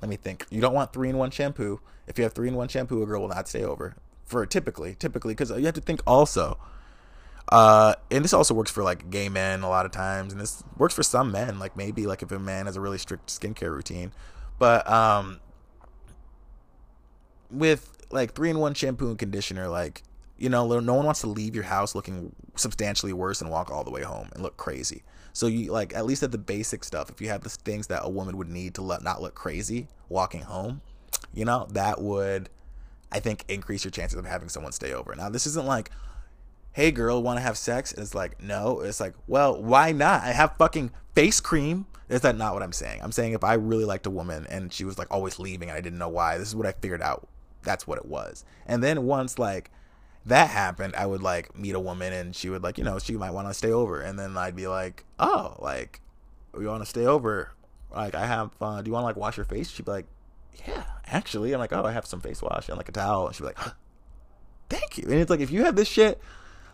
let me think. You don't want three in one shampoo. If you have three in one shampoo, a girl will not stay over. For typically, typically, because you have to think also. Uh, and this also works for like gay men a lot of times, and this works for some men. Like maybe like if a man has a really strict skincare routine, but um, with like three in one shampoo and conditioner, like you know, no one wants to leave your house looking substantially worse and walk all the way home and look crazy. So you like at least at the basic stuff, if you have the things that a woman would need to let not look crazy walking home, you know, that would I think increase your chances of having someone stay over. Now this isn't like, hey girl, want to have sex? It's like, no. It's like, well, why not? I have fucking face cream. Is that not what I'm saying? I'm saying if I really liked a woman and she was like always leaving and I didn't know why, this is what I figured out that's what it was. And then once like that happened, I would like meet a woman and she would like, you know, she might want to stay over. And then I'd be like, oh, like, you want to stay over. Like, I have, uh, do you want to like wash your face? She'd be like, yeah, actually. I'm like, oh, I have some face wash and like a towel. And she'd be like, thank you. And it's like, if you have this shit,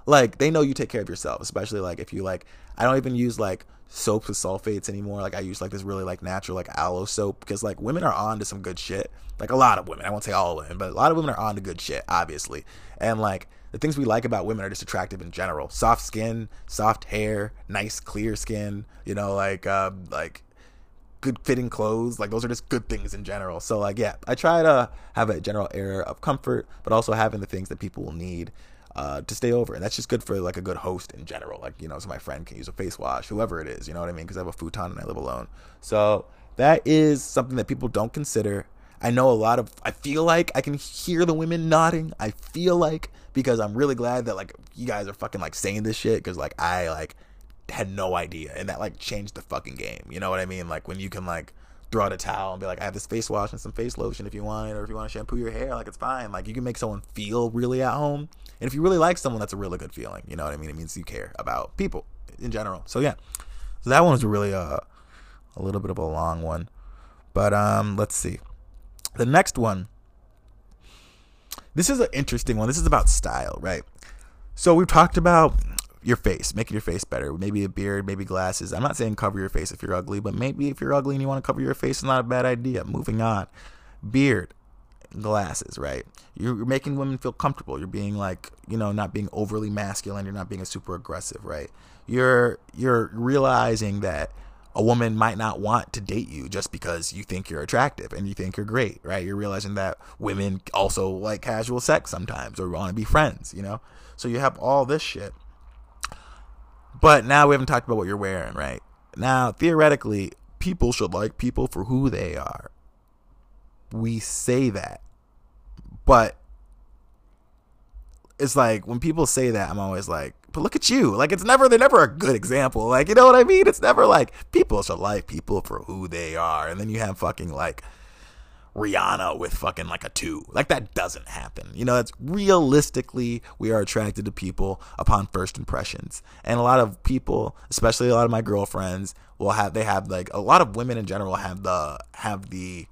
like, they know you take care of yourself, especially like if you like, I don't even use like soaps with sulfates anymore. Like I use like this really like natural like aloe soap because like women are on to some good shit. Like a lot of women, I won't say all women, but a lot of women are on to good shit, obviously. And like the things we like about women are just attractive in general. Soft skin, soft hair, nice clear skin. You know, like uh, like good fitting clothes. Like those are just good things in general. So like yeah, I try to have a general air of comfort, but also having the things that people will need. Uh, to stay over. And that's just good for like a good host in general. Like, you know, so my friend can use a face wash, whoever it is, you know what I mean? Because I have a futon and I live alone. So that is something that people don't consider. I know a lot of, I feel like I can hear the women nodding. I feel like, because I'm really glad that like you guys are fucking like saying this shit. Cause like I like had no idea. And that like changed the fucking game. You know what I mean? Like when you can like, throw out a towel and be like, I have this face wash and some face lotion if you want it, or if you want to shampoo your hair, like it's fine. Like you can make someone feel really at home. And if you really like someone, that's a really good feeling. You know what I mean? It means you care about people in general. So yeah. So that one was really uh, a little bit of a long one. But um let's see. The next one. This is an interesting one. This is about style, right? So we've talked about your face, making your face better. Maybe a beard, maybe glasses. I'm not saying cover your face if you're ugly, but maybe if you're ugly and you want to cover your face, it's not a bad idea. Moving on. Beard, glasses, right? You're, making women feel comfortable. You're being like, you know, not being overly masculine. You're not being a super aggressive, right? You're you're realizing that a woman might not want to date you just because you think you're attractive and you think you're great, right? You're realizing that women also like casual sex sometimes or want to be friends, you know? So you have all this shit but now we haven't talked about what you're wearing, right? Now, theoretically, people should like people for who they are. We say that. But it's like when people say that, I'm always like, but look at you. Like it's never they're never a good example. Like, you know what I mean? It's never like people should like people for who they are. And then you have fucking like Rihanna with fucking like a two. Like that doesn't happen. You know, that's realistically we are attracted to people upon first impressions. And a lot of people, especially a lot of my girlfriends, will have they have like a lot of women in general have the have the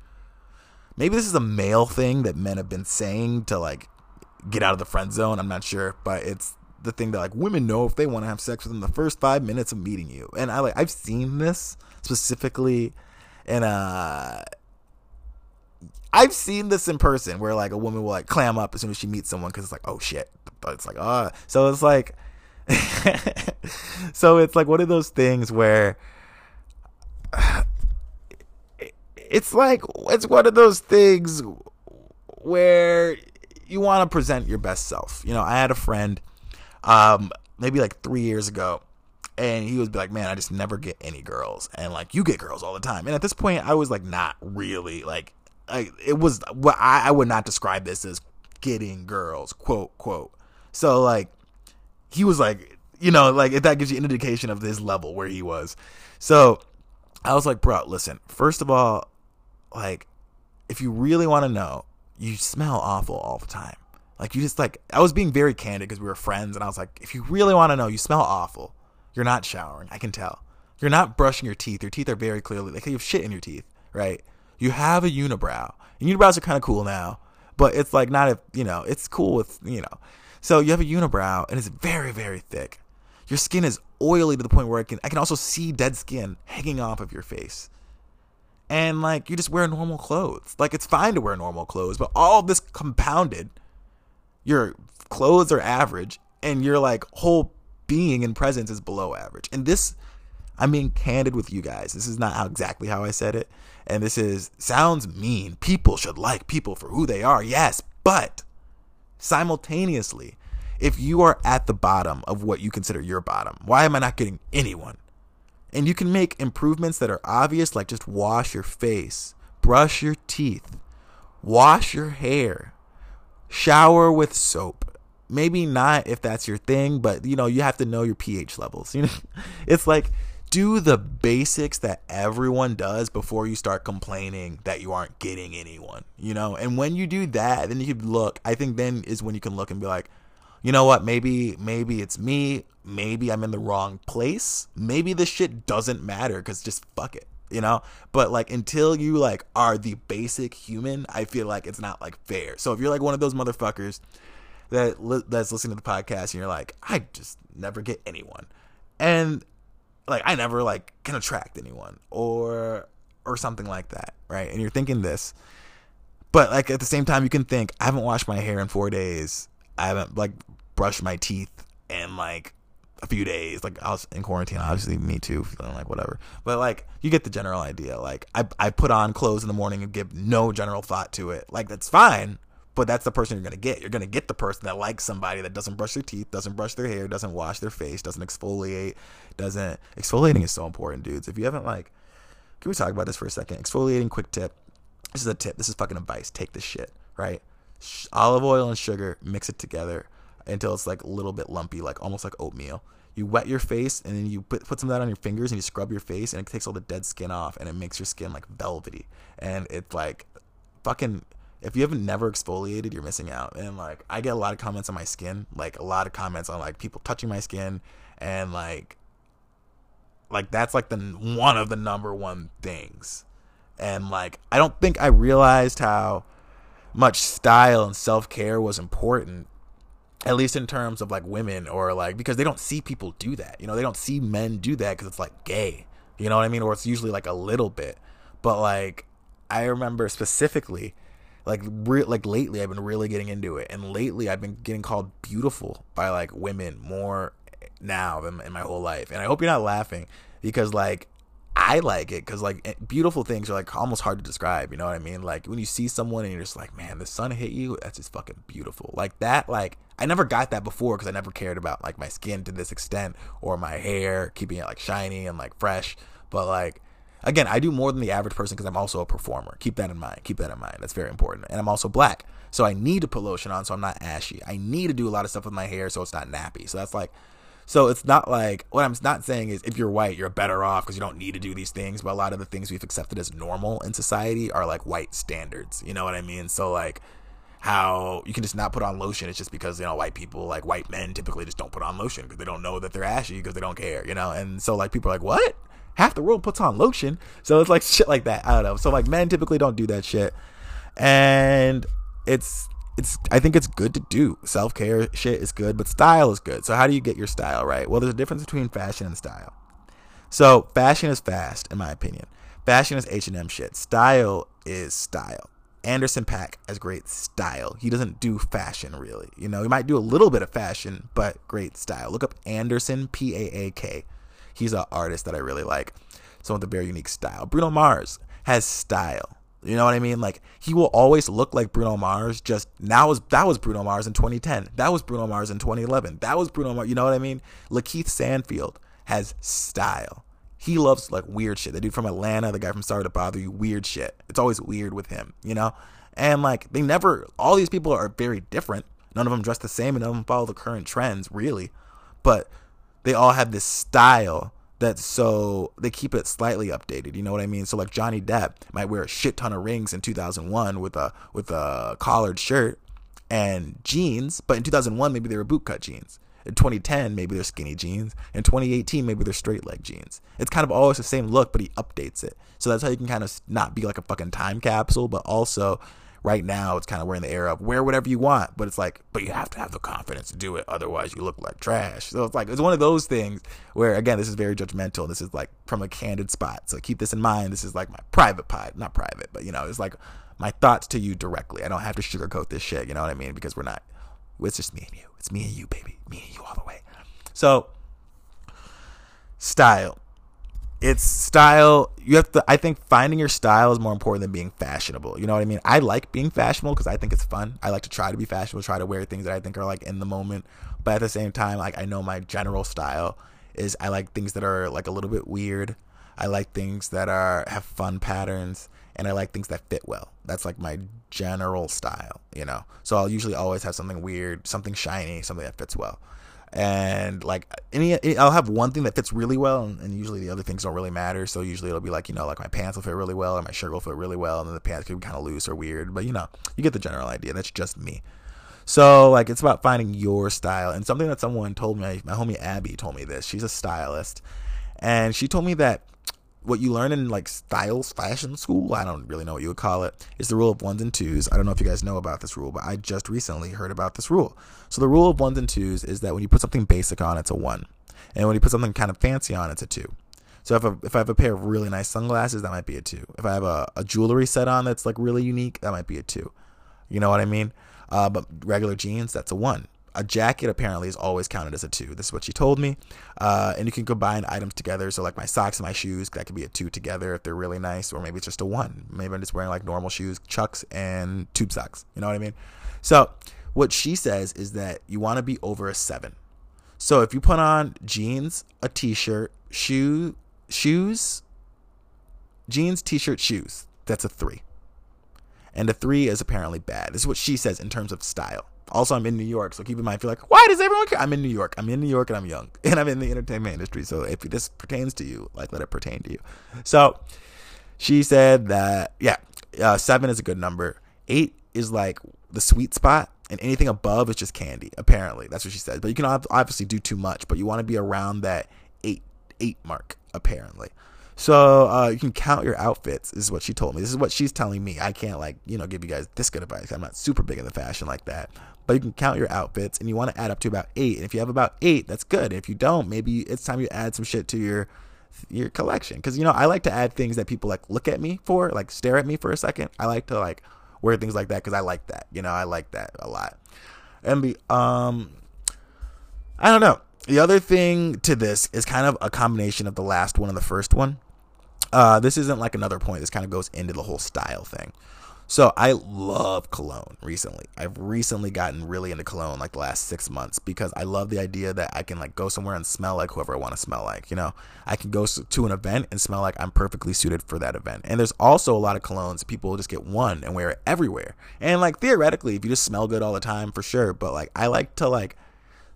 maybe this is a male thing that men have been saying to like get out of the friend zone. I'm not sure, but it's the thing that like women know if they want to have sex within the first five minutes of meeting you. And I like I've seen this specifically in a I've seen this in person where like a woman will like clam up as soon as she meets someone because it's like, oh shit. But it's like, ah. Oh. So it's like, so it's like one of those things where it's like, it's one of those things where you want to present your best self. You know, I had a friend, um, maybe like three years ago, and he was like, "Man, I just never get any girls," and like you get girls all the time. And at this point, I was like, not really like I, it was what I, I would not describe this as getting girls, quote quote. So like he was like, you know, like if that gives you an indication of this level where he was. So I was like, bro, listen. First of all, like if you really want to know, you smell awful all the time. Like you just like I was being very candid because we were friends, and I was like, if you really want to know, you smell awful. You're not showering. I can tell. You're not brushing your teeth. Your teeth are very clearly like you have shit in your teeth, right? you have a unibrow. And unibrows are kind of cool now, but it's like not a, you know, it's cool with, you know. So you have a unibrow and it's very, very thick. Your skin is oily to the point where I can I can also see dead skin hanging off of your face. And like you just wear normal clothes. Like it's fine to wear normal clothes, but all this compounded, your clothes are average and your like whole being and presence is below average. And this I'm being candid with you guys. This is not how exactly how I said it. And this is sounds mean. People should like people for who they are. Yes, but simultaneously, if you are at the bottom of what you consider your bottom, why am I not getting anyone? And you can make improvements that are obvious, like just wash your face, brush your teeth, wash your hair, shower with soap. Maybe not if that's your thing, but you know, you have to know your pH levels. You know, it's like do the basics that everyone does before you start complaining that you aren't getting anyone, you know? And when you do that, then you can look, I think then is when you can look and be like, you know what, maybe maybe it's me, maybe I'm in the wrong place. Maybe this shit doesn't matter cuz just fuck it, you know? But like until you like are the basic human, I feel like it's not like fair. So if you're like one of those motherfuckers that li- that's listening to the podcast and you're like, I just never get anyone. And like I never like can attract anyone or or something like that, right? And you're thinking this, but like at the same time, you can think I haven't washed my hair in four days. I haven't like brushed my teeth in like a few days. Like I was in quarantine, obviously me too, feeling like whatever. But like you get the general idea. Like I I put on clothes in the morning and give no general thought to it. Like that's fine, but that's the person you're gonna get. You're gonna get the person that likes somebody that doesn't brush their teeth, doesn't brush their hair, doesn't wash their face, doesn't exfoliate, doesn't exfoliating is so important, dudes. If you haven't like, can we talk about this for a second? Exfoliating, quick tip. This is a tip. This is fucking advice. Take this shit, right? Olive oil and sugar, mix it together until it's like a little bit lumpy, like almost like oatmeal. You wet your face and then you put, put some of that on your fingers and you scrub your face and it takes all the dead skin off and it makes your skin like velvety. And it's like fucking if you haven't never exfoliated, you're missing out. And like I get a lot of comments on my skin, like a lot of comments on like people touching my skin and like like that's like the one of the number one things. And like I don't think I realized how much style and self-care was important at least in terms of like women or like because they don't see people do that. You know, they don't see men do that cuz it's like gay. You know what I mean? Or it's usually like a little bit. But like I remember specifically like re- like lately I've been really getting into it and lately I've been getting called beautiful by like women more now than in my whole life. And I hope you're not laughing because like I like it because like eh, beautiful things are like almost hard to describe. You know what I mean? Like when you see someone and you're just like, man, the sun hit you. That's just fucking beautiful. Like that. Like I never got that before because I never cared about like my skin to this extent or my hair keeping it like shiny and like fresh. But like Again, I do more than the average person because I'm also a performer. Keep that in mind. Keep that in mind. That's very important. And I'm also black. So I need to put lotion on so I'm not ashy. I need to do a lot of stuff with my hair so it's not nappy. So that's like, so it's not like, what I'm not saying is if you're white, you're better off because you don't need to do these things. But a lot of the things we've accepted as normal in society are like white standards. You know what I mean? So like, how you can just not put on lotion. It's just because you know white people, like white men, typically just don't put on lotion because they don't know that they're ashy because they don't care, you know. And so like people are like, what? half the world puts on lotion. So it's like shit like that. I don't know. So like men typically don't do that shit. And it's it's I think it's good to do. Self-care shit is good, but style is good. So how do you get your style right? Well, there's a difference between fashion and style. So fashion is fast in my opinion. Fashion is H&M shit. Style is style. Anderson .Paak has great style. He doesn't do fashion really. You know, he might do a little bit of fashion, but great style. Look up Anderson P A A K he's an artist that I really like. Someone with a very unique style. Bruno Mars has style. You know what I mean? Like he will always look like Bruno Mars. Just now was that was Bruno Mars in 2010. That was Bruno Mars in 2011. That was Bruno Mars. You know what I mean? LaKeith Stanfield has style. He loves like weird shit. The dude from Atlanta, the guy from Sorry to Bother You, weird shit. It's always weird with him, you know. And like they never. All these people are very different. None of them dress the same, and none of them follow the current trends, really. But they all have this style that's so they keep it slightly updated. You know what I mean? So like Johnny Depp might wear a shit ton of rings in 2001 with a with a collared shirt and jeans, but in 2001 maybe they were bootcut jeans. In 2010 maybe they're skinny jeans. In 2018 maybe they're straight leg jeans. It's kind of always the same look, but he updates it. So that's how you can kind of not be like a fucking time capsule, but also right now it's kind of we're in the era of wear whatever you want, but it's like, but you have to have the confidence to do it, otherwise you look like trash. So it's like it's one of those things where again, this is very judgmental. This is like from a candid spot. So keep this in mind. This is like my private pod, not private, but you know, it's like my thoughts to you directly. I don't have to sugarcoat this shit. You know what I mean? Because we're not. It's just me and you. It's me and you, baby. Me and you all the way. So style it's style you have to i think finding your style is more important than being fashionable. You know what i mean? I like being fashionable because i think it's fun. I like to try to be fashionable try to wear things that i think are like in the moment. But at the same time like i know my general style is i like things that are like a little bit weird. I like things that are have fun patterns and i like things that fit well. That's like my general style you know? So i'll usually always have something weird something shiny something that fits well and like any I'll have one thing that fits really well and, and, usually the other things don't really matter. So usually it'll be like you know like my pants will fit really well or my shirt will fit really well and then the pants could be kind of loose or weird. But you know you get the general idea. That's just me. So like it's about finding your style. And something that someone told me my homie Abby told me this. She's a stylist. And she told me that what you learn in like styles fashion school i don't really know what you would call it is the rule of ones and twos. I don't know if you guys know about this rule but i just recently heard about this rule. So the rule of ones and twos is that when you put something basic on it's a one and when you put something kind of fancy on it's a two. So if, I, if I have a pair of really nice sunglasses that might be a two. If i have a, a jewelry set on that's like really unique that might be a two. You know what i mean? Uh, but regular jeans that's a one a jacket apparently is always counted as a two. This is what she told me. Uh, and you can combine items together. So like my socks and my shoes, that could be a two together if they're really nice, or maybe it's just a one. Maybe I'm just wearing like normal shoes, chucks, and tube socks. You know what I mean? So what she says is that you want to be over a seven. So if you put on jeans, a t-shirt, shoe, shoes, jeans, t-shirt, shoes, that's a three. And a three is apparently bad. This is what she says in terms of style. Also, I'm in New York, so keep in mind, if you're like, why does everyone care? I'm in New York. I'm in New York and I'm young. And I'm in the entertainment industry. So if this pertains to you, like, let it pertain to you. So she said that, yeah, uh, seven is a good number. Eight is like the sweet spot and anything above is just candy. Apparently, that's what she said. But you can obviously do too much, but you want to be around that eight eight mark. Apparently, so uh, you can count your outfits. This is what she told me. This is what she's telling me. I can't like you know give you guys this good advice. I'm not super big in the fashion like that. But you can count your outfits, and you want to add up to about eight. And if you have about eight, that's good. If you don't, maybe it's time you add some shit to your your collection. Because you know I like to add things that people like look at me for, like stare at me for a second. I like to like wear things like that because I like that. You know, I like that a lot. And be um, I don't know. The other thing to this is kind of a combination of the last one and the first one. Uh, this isn't like another point. This kind of goes into the whole style thing. So I love cologne recently. I've recently gotten really into cologne like the last six months because I love the idea that I can like go somewhere and smell like whoever I want to smell like. You know, I can go to an event and smell like I'm perfectly suited for that event. And there's also a lot of colognes people just get one and wear it everywhere. And like theoretically, if you just smell good all the time, for sure. But like I like to like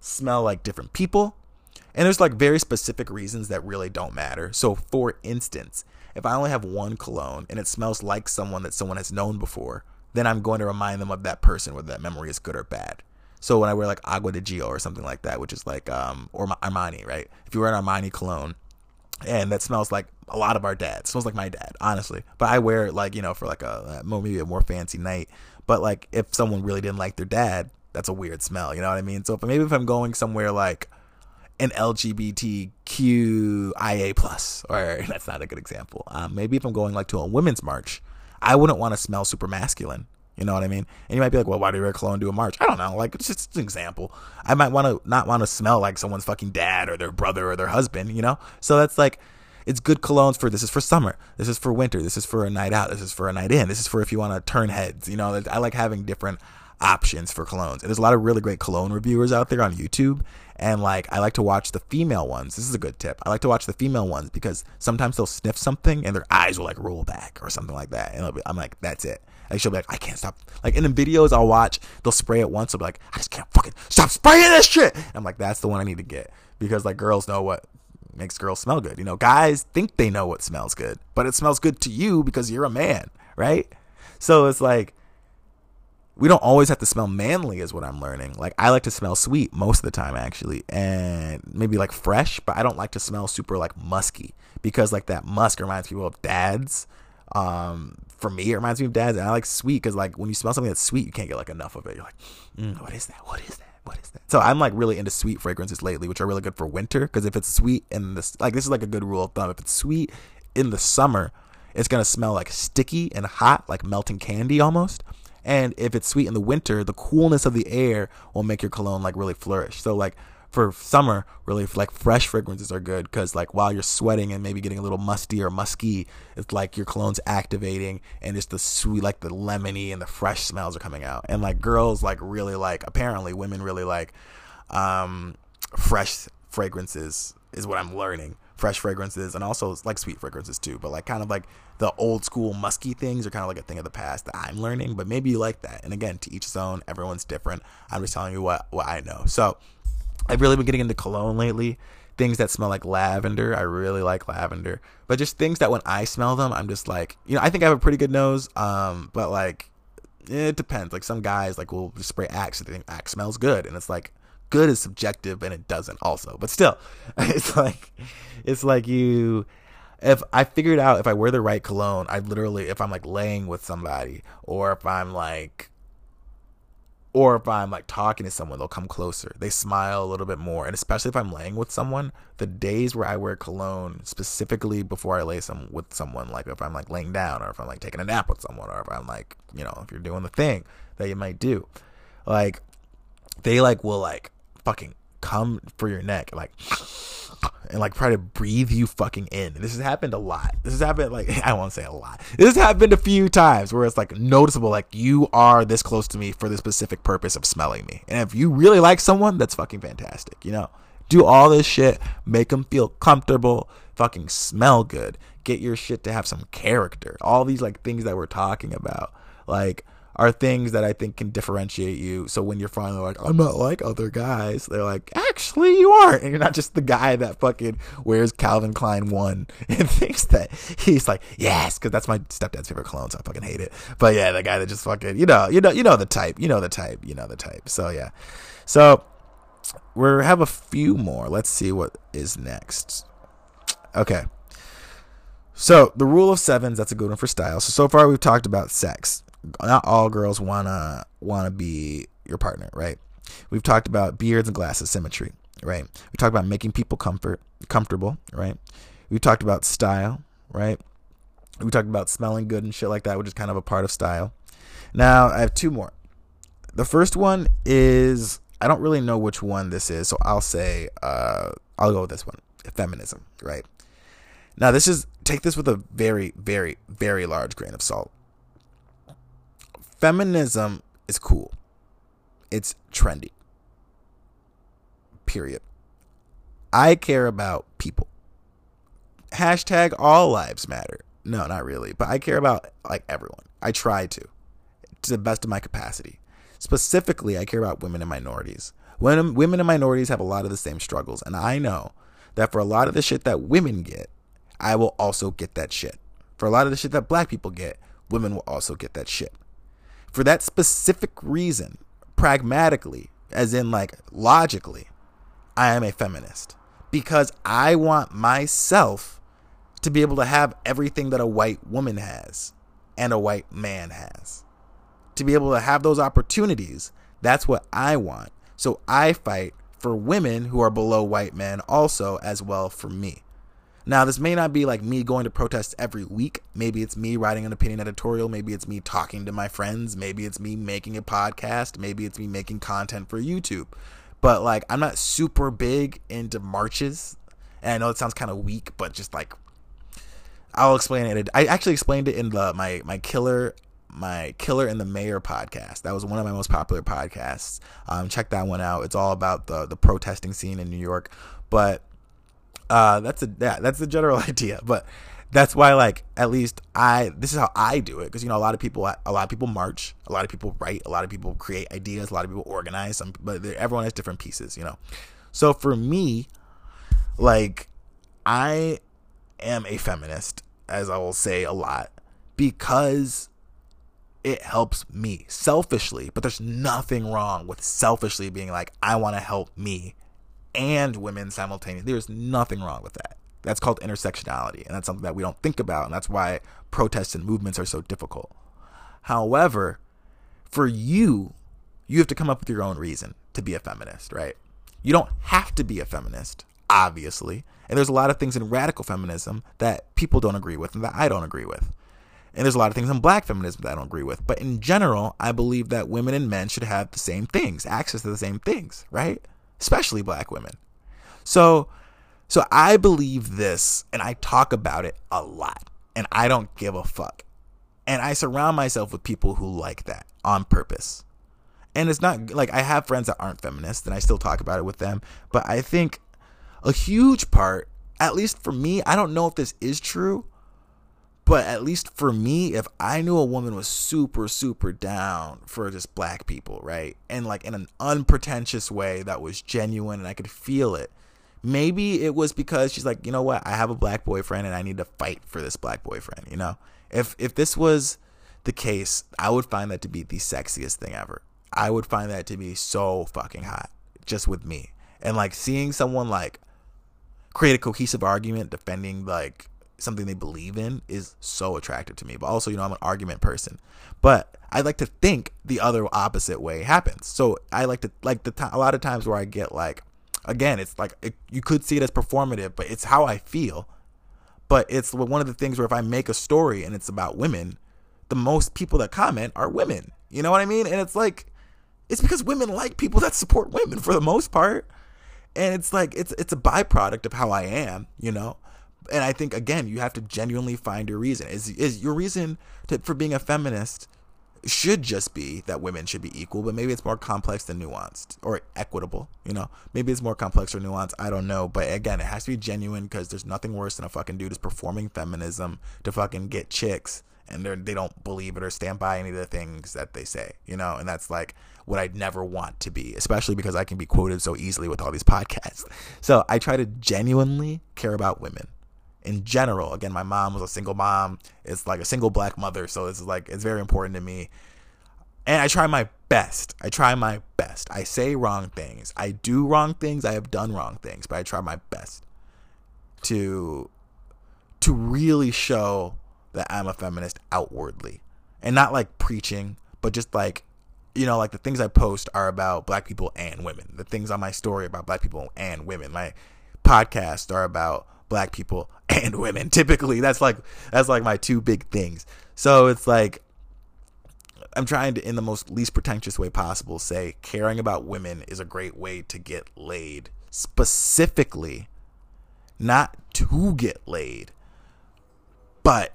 smell like different people. And there's like very specific reasons that really don't matter. So for instance, if I only have one cologne and it smells like someone that someone has known before, then I'm going to remind them of that person, whether that memory is good or bad. So when I wear like Acqua di Gio or something like that, which is like um or Armani, right? If you wear an Armani cologne and that smells like a lot of our dads, smells like my dad, honestly. But I wear it like you know for like a maybe a more fancy night. But like if someone really didn't like their dad, that's a weird smell. You know what I mean? So if, maybe if I'm going somewhere like an LGBTQIA plus, or that's not a good example. Um, maybe if I'm going like to a women's march, I wouldn't want to smell super masculine. You know what I mean? And you might be like, well, why do you wear cologne to a march? I don't know. Like, it's just an example. I might want to not want to smell like someone's fucking dad or their brother or their husband, you know? So that's like, it's good colognes for this is for summer. This is for winter. This is for a night out. This is for a night in. This is for if you want to turn heads. You know, I like having different options for colognes. And there's a lot of really great cologne reviewers out there on YouTube. And like, I like to watch the female ones. This is a good tip. I like to watch the female ones because sometimes they'll sniff something and their eyes will like roll back or something like that. And be, I'm like, that's it. Like she'll be like, I can't stop. Like in the videos I'll watch, they'll spray it once. I'll be like, I just can't fucking stop spraying this shit. And I'm like, that's the one I need to get because like girls know what makes girls smell good. You know, guys think they know what smells good, but it smells good to you because you're a man, right? So it's like we don't always have to smell manly is what i'm learning. Like i like to smell sweet most of the time actually and maybe like fresh but i don't like to smell super like musky because like that musk reminds people of dads. Um for me it reminds me of dads and i like sweet because like when you smell something that's sweet you can't get like enough of it. You're like mm, what is that? What is that? What is that? So i'm like really into sweet fragrances lately which are really good for winter because if it's sweet in this like this is like a good rule of thumb. If it's sweet in the summer it's gonna smell like sticky and hot like melting candy almost and if it's sweet in the winter, the coolness of the air will make your cologne like really flourish. So like for summer, really like fresh fragrances are good because like while you're sweating and maybe getting a little musty or musky, it's like your cologne's activating and it's the sweet like the lemony and the fresh smells are coming out. And like girls like really like apparently women really like um fresh fragrances is what I'm learning fresh fragrances and also like sweet fragrances too. But like kind of like the old school musky things are kind of like a thing of the past that I'm learning. But maybe you like that. And again, to each his own. Everyone's different. I'm just telling you what what I know. So I've really been getting into cologne lately. Things that smell like lavender. I really like lavender. But just things that when I smell them, I'm just like, you know, I think I have a pretty good nose. Um, but like it depends. Like some guys like will spray Axe and they think Axe smells good, and it's like good is subjective and it doesn't also. But still, it's like it's like you if I figured out if I wear the right cologne, I literally if I'm like laying with somebody or if I'm like or if I'm like talking to someone, they'll come closer. They smile a little bit more. And especially if I'm laying with someone, the days where I wear cologne specifically before I lay some with someone, like if I'm like laying down or if I'm like taking a nap with someone or if I'm like, you know, if you're doing the thing that you might do. Like they like will like fucking come for your neck like and like try to breathe you fucking in. This has happened a lot. This has happened like I won't say a lot. This has happened a few times where it's like noticeable like you are this close to me for the specific purpose of smelling me. And if you really like someone, that's fucking fantastic, you know? Do all this shit, make them feel comfortable, fucking smell good, get your shit to have some character. All these like things that we're talking about. Like are things that I think can differentiate you. So when you're finally like, I'm not like other guys, they're like, actually, you aren't. And you're not just the guy that fucking wears Calvin Klein 1 and thinks that he's like, yes, because that's my stepdad's favorite cologne, so I fucking hate it. But yeah, the guy that just fucking, you know, you know, you know the type, you know the type, you know the type. So yeah. So we have a few more. Let's see what is next. Okay. So the rule of sevens, that's a good one for style. So so far we've talked about sex not all girls wanna wanna be your partner, right? We've talked about beards and glasses symmetry, right? We talked about making people comfort comfortable, right? We talked about style, right? We talked about smelling good and shit like that, which is kind of a part of style. Now I have two more. The first one is I don't really know which one this is, so I'll say uh, I'll go with this one. Feminism, right? Now this is take this with a very, very, very large grain of salt feminism is cool. It's trendy. Period. I care about people. Hashtag all lives matter. No, not really. But I care about like everyone. I try to, to the best of my capacity. Specifically, I care about women and minorities. When women and minorities have a lot of the same struggles, and I know that for a lot of the shit that women get, I will also get that shit. For a lot of the shit that black people get, women will also get that shit for that specific reason, pragmatically, as in like logically, I am a feminist because I want myself to be able to have everything that a white woman has and a white man has. To be able to have those opportunities, that's what I want. So I fight for women who are below white men also as well for me. Now, this may not be like me going to protests every week. Maybe it's me writing an opinion editorial. Maybe it's me talking to my friends. Maybe it's me making a podcast. Maybe it's me making content for YouTube. But like, I'm not super big into marches. And I know it sounds kind of weak, but just like, I'll explain it. I actually explained it in the my my killer my killer and the mayor podcast. That was one of my most popular podcasts. Um, check that one out. It's all about the the protesting scene in New York. But uh, that's a yeah, that's the general idea. But that's why like at least I this is how I do it because you know a lot of people a lot of people march, a lot of people write, a lot of people create ideas, a lot of people organize. Some but everyone has different pieces, you know. So for me, like I am a feminist, as I will say a lot, because it helps me selfishly. But there's nothing wrong with selfishly being like, I want to help me and women simultaneously. There's nothing wrong with that. That's called intersectionality, and that's something that we don't think about, and that's why protests and movements are so difficult. However, for you, you have to come up with your own reason to be a feminist, right? You don't have to be a feminist, obviously. And there's a lot of things in radical feminism that people don't agree with and that I don't agree with. And there's a lot of things in black feminism that I don't agree with. But in general, I believe that women and men should have the same things, access to the same things, right? Especially black women. So so I believe this and I talk about it a lot and I don't give a fuck. And I surround myself with people who like that on purpose. And it's not like I have friends that aren't feminists and I still talk about it with them, but I think a huge part, at least for me, I don't know if this is true, but at least for me, if I knew a woman was super, super down for just black people, right? And like in an unpretentious way that was genuine and I could feel it. Maybe it was because she's like, you know what, I have a black boyfriend and I need to fight for this black boyfriend, you know? If if this was the case, I would find that to be the sexiest thing ever. I would find that to be so fucking hot just with me. And like seeing someone like create a cohesive argument defending like something they believe in is so attractive to me. But also, you know, I'm an argument person. But I like to think the other opposite way happens. So I like to like the t- a lot of times where I get like again, it's like it, you could see it as performative, but it's how I feel. But it's one of the things where if I make a story and it's about women, the most people that comment are women. You know what I mean? And it's like It's because women like people that support women for the most part. And it's like it's it's a byproduct of how I am, you know? And I think again, you have to genuinely find your reason. Is is your reason to, for being a feminist should just be that women should be equal, but maybe it's more complex than nuanced or equitable. You know, maybe it's more complex or nuanced. I don't know. But again, it has to be genuine because there's nothing worse than a fucking dude is performing feminism to fucking get chicks and they they don't believe it or stand by any of the things that they say. You know, and that's like what I'd never want to be, especially because I can be quoted so easily with all these podcasts. So I try to genuinely care about women in general. Again, my mom was a single mom. It's like a single black mother, so it's like it's very important to me. And I try my best. I try my best. I say wrong things. I do wrong things. I have done wrong things, but I try my best to to really show that I'm a feminist outwardly. And not like preaching, but just like you know, like the things I post are about black people and women. The things on my story about black people and women. My podcasts are about black people and women. Typically, that's like that's like my two big things. So it's like I'm trying to in the most least pretentious way possible say caring about women is a great way to get laid. Specifically, not to get laid. But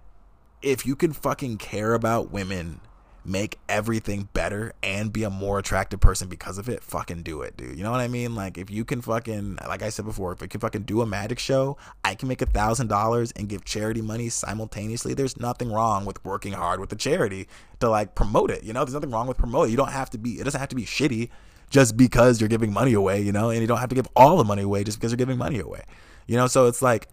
if you can fucking care about women make everything better and be a more attractive person because of it, fucking do it, dude. You know what I mean? Like if you can fucking like I said before, if you can fucking do a magic show, I can make a thousand dollars and give charity money simultaneously. There's nothing wrong with working hard with the charity to like promote it. You know, there's nothing wrong with promote it. You don't have to be it doesn't have to be shitty just because you're giving money away, you know, and you don't have to give all the money away just because you're giving money away. You know, so it's like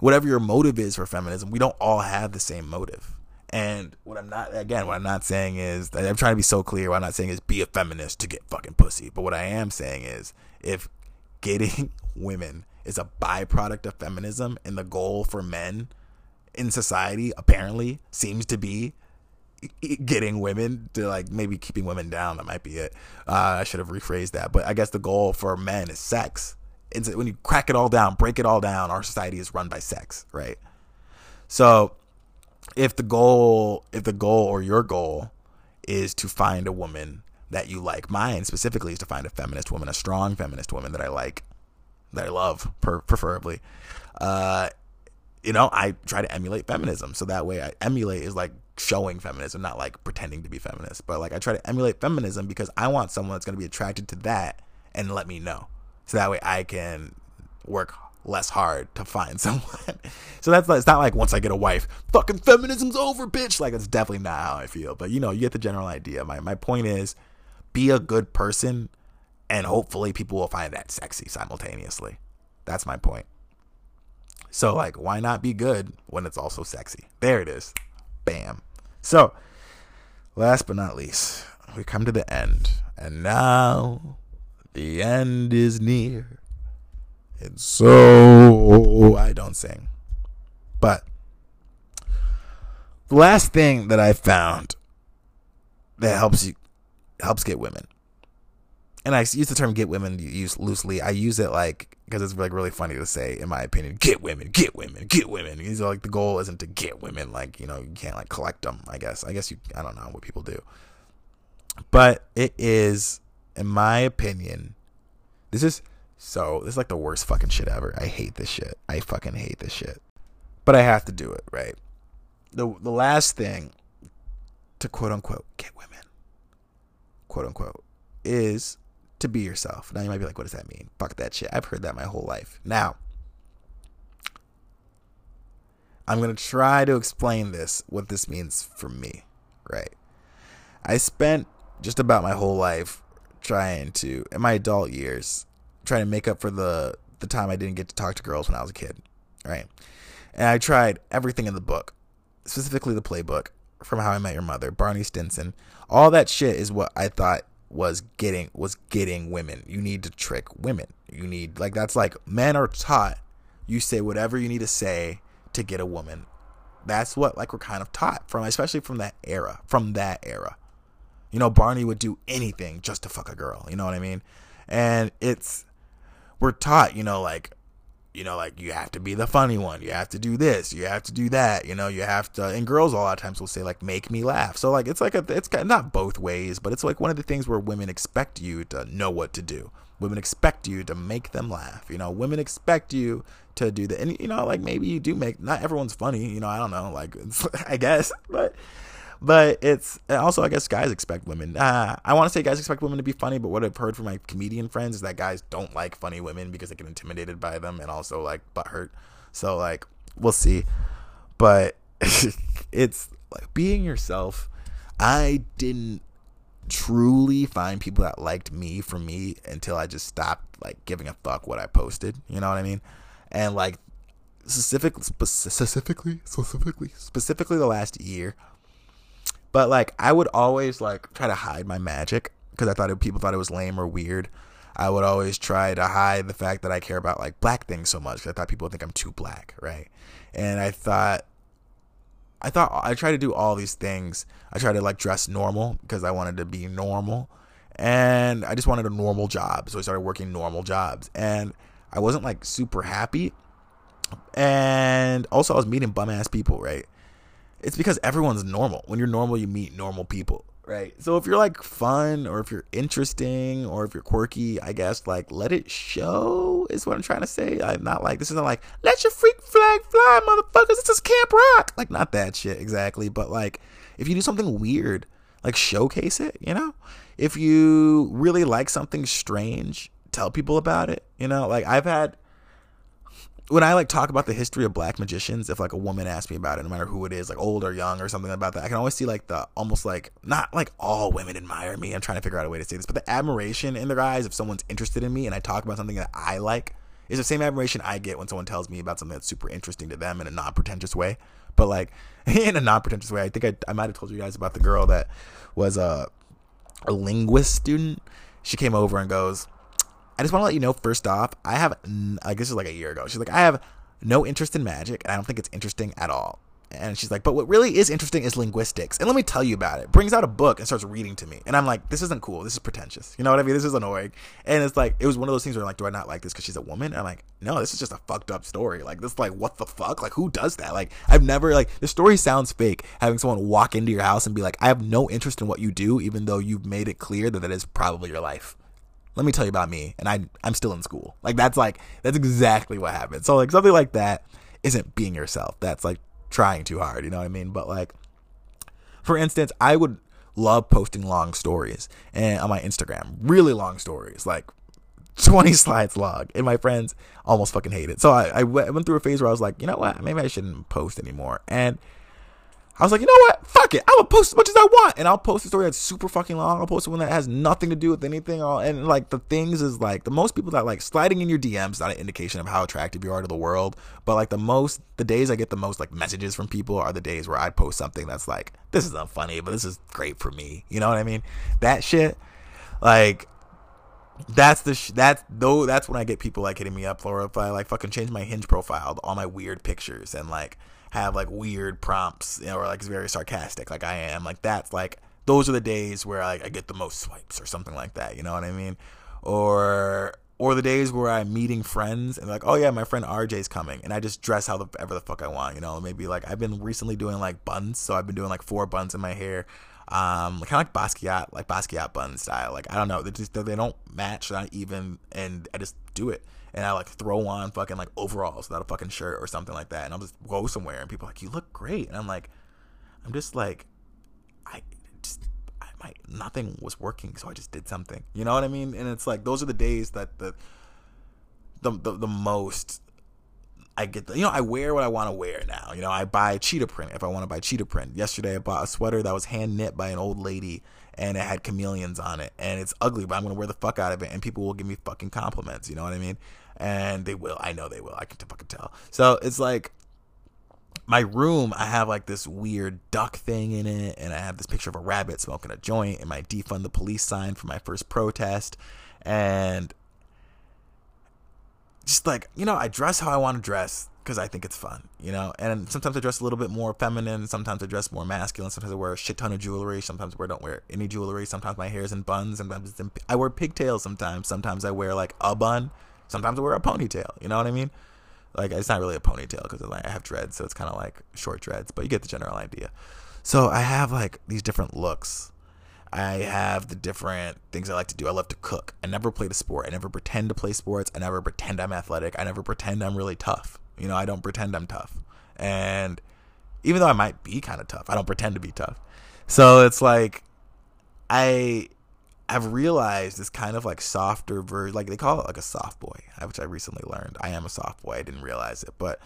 whatever your motive is for feminism, we don't all have the same motive. And what I'm not, again, what I'm not saying is, I'm trying to be so clear. What I'm not saying is be a feminist to get fucking pussy. But what I am saying is, if getting women is a byproduct of feminism and the goal for men in society apparently seems to be getting women to like maybe keeping women down, that might be it. Uh, I should have rephrased that. But I guess the goal for men is sex. It's, when you crack it all down, break it all down, our society is run by sex, right? So if the goal if the goal or your goal is to find a woman that you like mine specifically is to find a feminist woman a strong feminist woman that i like that i love per- preferably. Uh you know i try to emulate feminism. So that way i emulate is like showing feminism not like pretending to be feminist. But like i try to emulate feminism because i want someone that's going to be attracted to that and let me know. So that way i can work less hard to find someone. so that's it's not like once I get a wife, fucking feminism's over, bitch. Like it's definitely not how I feel. But you know, you get the general idea. My my point is be a good person and hopefully people will find that sexy simultaneously. That's my point. So like why not be good when it's also sexy? There it is. Bam. So last but not least, we come to the end. And now the end is near. And so I don't sing. But the last thing that I found that helps you helps get women. And I use the term get women use loosely. I use it like because it's like really funny to say, in my opinion, get women, get women, get women. These are like the goal isn't to get women, like you know, you can't like collect them. I guess. I guess you. I don't know what people do, but it is, in my opinion, this is so this is like the worst fucking shit ever. I hate this shit. I fucking hate this shit. But I have to do it, right? The the last thing to quote unquote get women, quote unquote, is to be yourself. Now you might be like, what does that mean? Fuck that shit. I've heard that my whole life. Now, I'm gonna try to explain this, what this means for me, right? I spent just about my whole life trying to, in my adult years, trying to make up for the the time I didn't get to talk to girls when I was a kid, right? And I tried everything in the book, specifically the playbook from How I Met Your Mother, Barney Stinson. All that shit is what I thought was getting was getting women. You need to trick women. You need like that's like men are taught you say whatever you need to say to get a woman. That's what like we're kind of taught from especially from that era, from that era. You know, Barney would do anything just to fuck a girl, you know what I mean? And it's we're taught, you know, like you know, like you have to be the funny one. You have to do this. You have to do that. You know, you have to. And girls a lot of times will say like, "Make me laugh." So like, it's like a, it's not both ways, but it's like one of the things where women expect you to know what to do. Women expect you to make them laugh. You know, women expect you to do that. And you know, like maybe you do make. Not everyone's funny. You know, I don't know. Like, I guess, but but it's also I guess guys expect women. Uh, I want to say guys expect women to be funny, but what I've heard from my comedian friends is that guys don't like funny women because they get intimidated by them and also like butt hurt. So like we'll see, but it's like being yourself. I didn't truly find people that liked me for me until I just stopped like giving a fuck what I posted. You know what I mean? And like specifically, specifically, specifically, specifically the last year, but like I would always like try to hide my magic because I thought it, people thought it was lame or weird. I would always try to hide the fact that I care about like black things so much. because I thought people would think I'm too black, right? And I thought I thought I tried to do all these things. I tried to like dress normal because I wanted to be normal. And I just wanted a normal job. So I started working normal jobs. And I wasn't like super happy. And also I was meeting bum ass people, right? It's because everyone's normal. When you're normal, you meet normal people, right? So if you're like fun or if you're interesting or if you're quirky, I guess like let it show is what I'm trying to say. I'm not like this isn't like let your freak flag fly, motherfuckers. This is Camp Rock. Like not that shit exactly, but like if you do something weird, like showcase it, you know? If you really like something strange, tell people about it, you know? Like I've had when I like talk about the history of black magicians, if like a woman asks me about it, no matter who it is, like old or young or something about that, I can always see like the almost like not like all women admire me. I'm trying to figure out a way to say this, but the admiration in their eyes if someone's interested in me and I talk about something that I like is the same admiration I get when someone tells me about something that's super interesting to them in a non pretentious way. But like in a non pretentious way, I think I, I might have told you guys about the girl that was a, a linguist student. She came over and goes, I just want to let you know first off, I have, I guess it's like a year ago. She's like, I have no interest in magic, and I don't think it's interesting at all. And she's like, but what really is interesting is linguistics. And let me tell you about it. Brings out a book and starts reading to me. And I'm like, this isn't cool. This is pretentious. You know what I mean? This is annoying. And it's like, it was one of those things where I'm like, do I not like this because she's a woman? And I'm like, no, this is just a fucked up story. Like, this, like, what the fuck? Like, who does that? Like, I've never, like, the story sounds fake. Having someone walk into your house and be like, I have no interest in what you do, even though you've made it clear that that is probably your life let me tell you about me and I I'm still in school. Like that's like that's exactly what happened. So like something like that isn't being yourself. That's like trying too hard, you know what I mean? But like for instance, I would love posting long stories and on my Instagram, really long stories, like 20 slides long, and my friends almost fucking hate it. So I, I went through a phase where I was like, you know what, maybe I shouldn't post anymore. And I was like, you know what? Fuck it. I'm gonna post as much as I want, and I'll post a story that's super fucking long. I'll post one that has nothing to do with anything. And like the things is like the most people that like sliding in your DMs not an indication of how attractive you are to the world, but like the most the days I get the most like messages from people are the days where I post something that's like this is unfunny, but this is great for me. You know what I mean? That shit, like that's the sh- that's though that's when I get people like hitting me up for if I like fucking change my hinge profile all my weird pictures and like have like weird prompts you know, or like very sarcastic like I am like that's like those are the days where I, I get the most swipes or something like that you know what I mean or or the days where I'm meeting friends and like, oh yeah, my friend RJ's coming, and I just dress however the fuck I want, you know. Maybe like I've been recently doing like buns, so I've been doing like four buns in my hair, um, kind of like Basquiat, like Basquiat bun style. Like I don't know, they just they don't match, not even, and I just do it and I like throw on fucking like overalls without a fucking shirt or something like that, and I'll just go somewhere and people are like, "You look great," and I'm like, I'm just like, I just I, my nothing was working, so I just did something. You know what I mean? And it's like those are the days that the the the, the most I get the, you know, I wear what I want to wear now. You know, I buy cheetah print if I want to buy cheetah print. Yesterday, I bought a sweater that was hand knit by an old lady and it had chameleons on it. And it's ugly, but I'm going to wear the fuck out of it and people will give me fucking compliments. You know what I mean? And they will. I know they will. I can fucking tell. So it's like my room. I have like this weird duck thing in it, and I have this picture of a rabbit smoking a joint, and my defund the police sign for my first protest, and just like you know, I dress how I want to dress because I think it's fun, you know. And sometimes I dress a little bit more feminine. Sometimes I dress more masculine. Sometimes I wear a shit ton of jewelry. Sometimes I don't wear any jewelry. Sometimes my hair is in buns. Sometimes I wear pigtails. Sometimes, sometimes I wear like a bun. Sometimes I wear a ponytail. You know what I mean? Like it's not really a ponytail because like, I have dreads, so it's kind of like short dreads, but you get the general idea. So I have like these different looks. I have the different things I like to do. I love to cook. I never played a sport. I never pretend to play sports. I never pretend I'm athletic. I never pretend I'm really tough. You know, I don't pretend I'm tough. And even though I might be kind of tough, I don't pretend to be tough. So it's like I have realized this kind of like softer version, like they call it like a soft boy, which I recently learned. I am a soft boy. I didn't realize it, but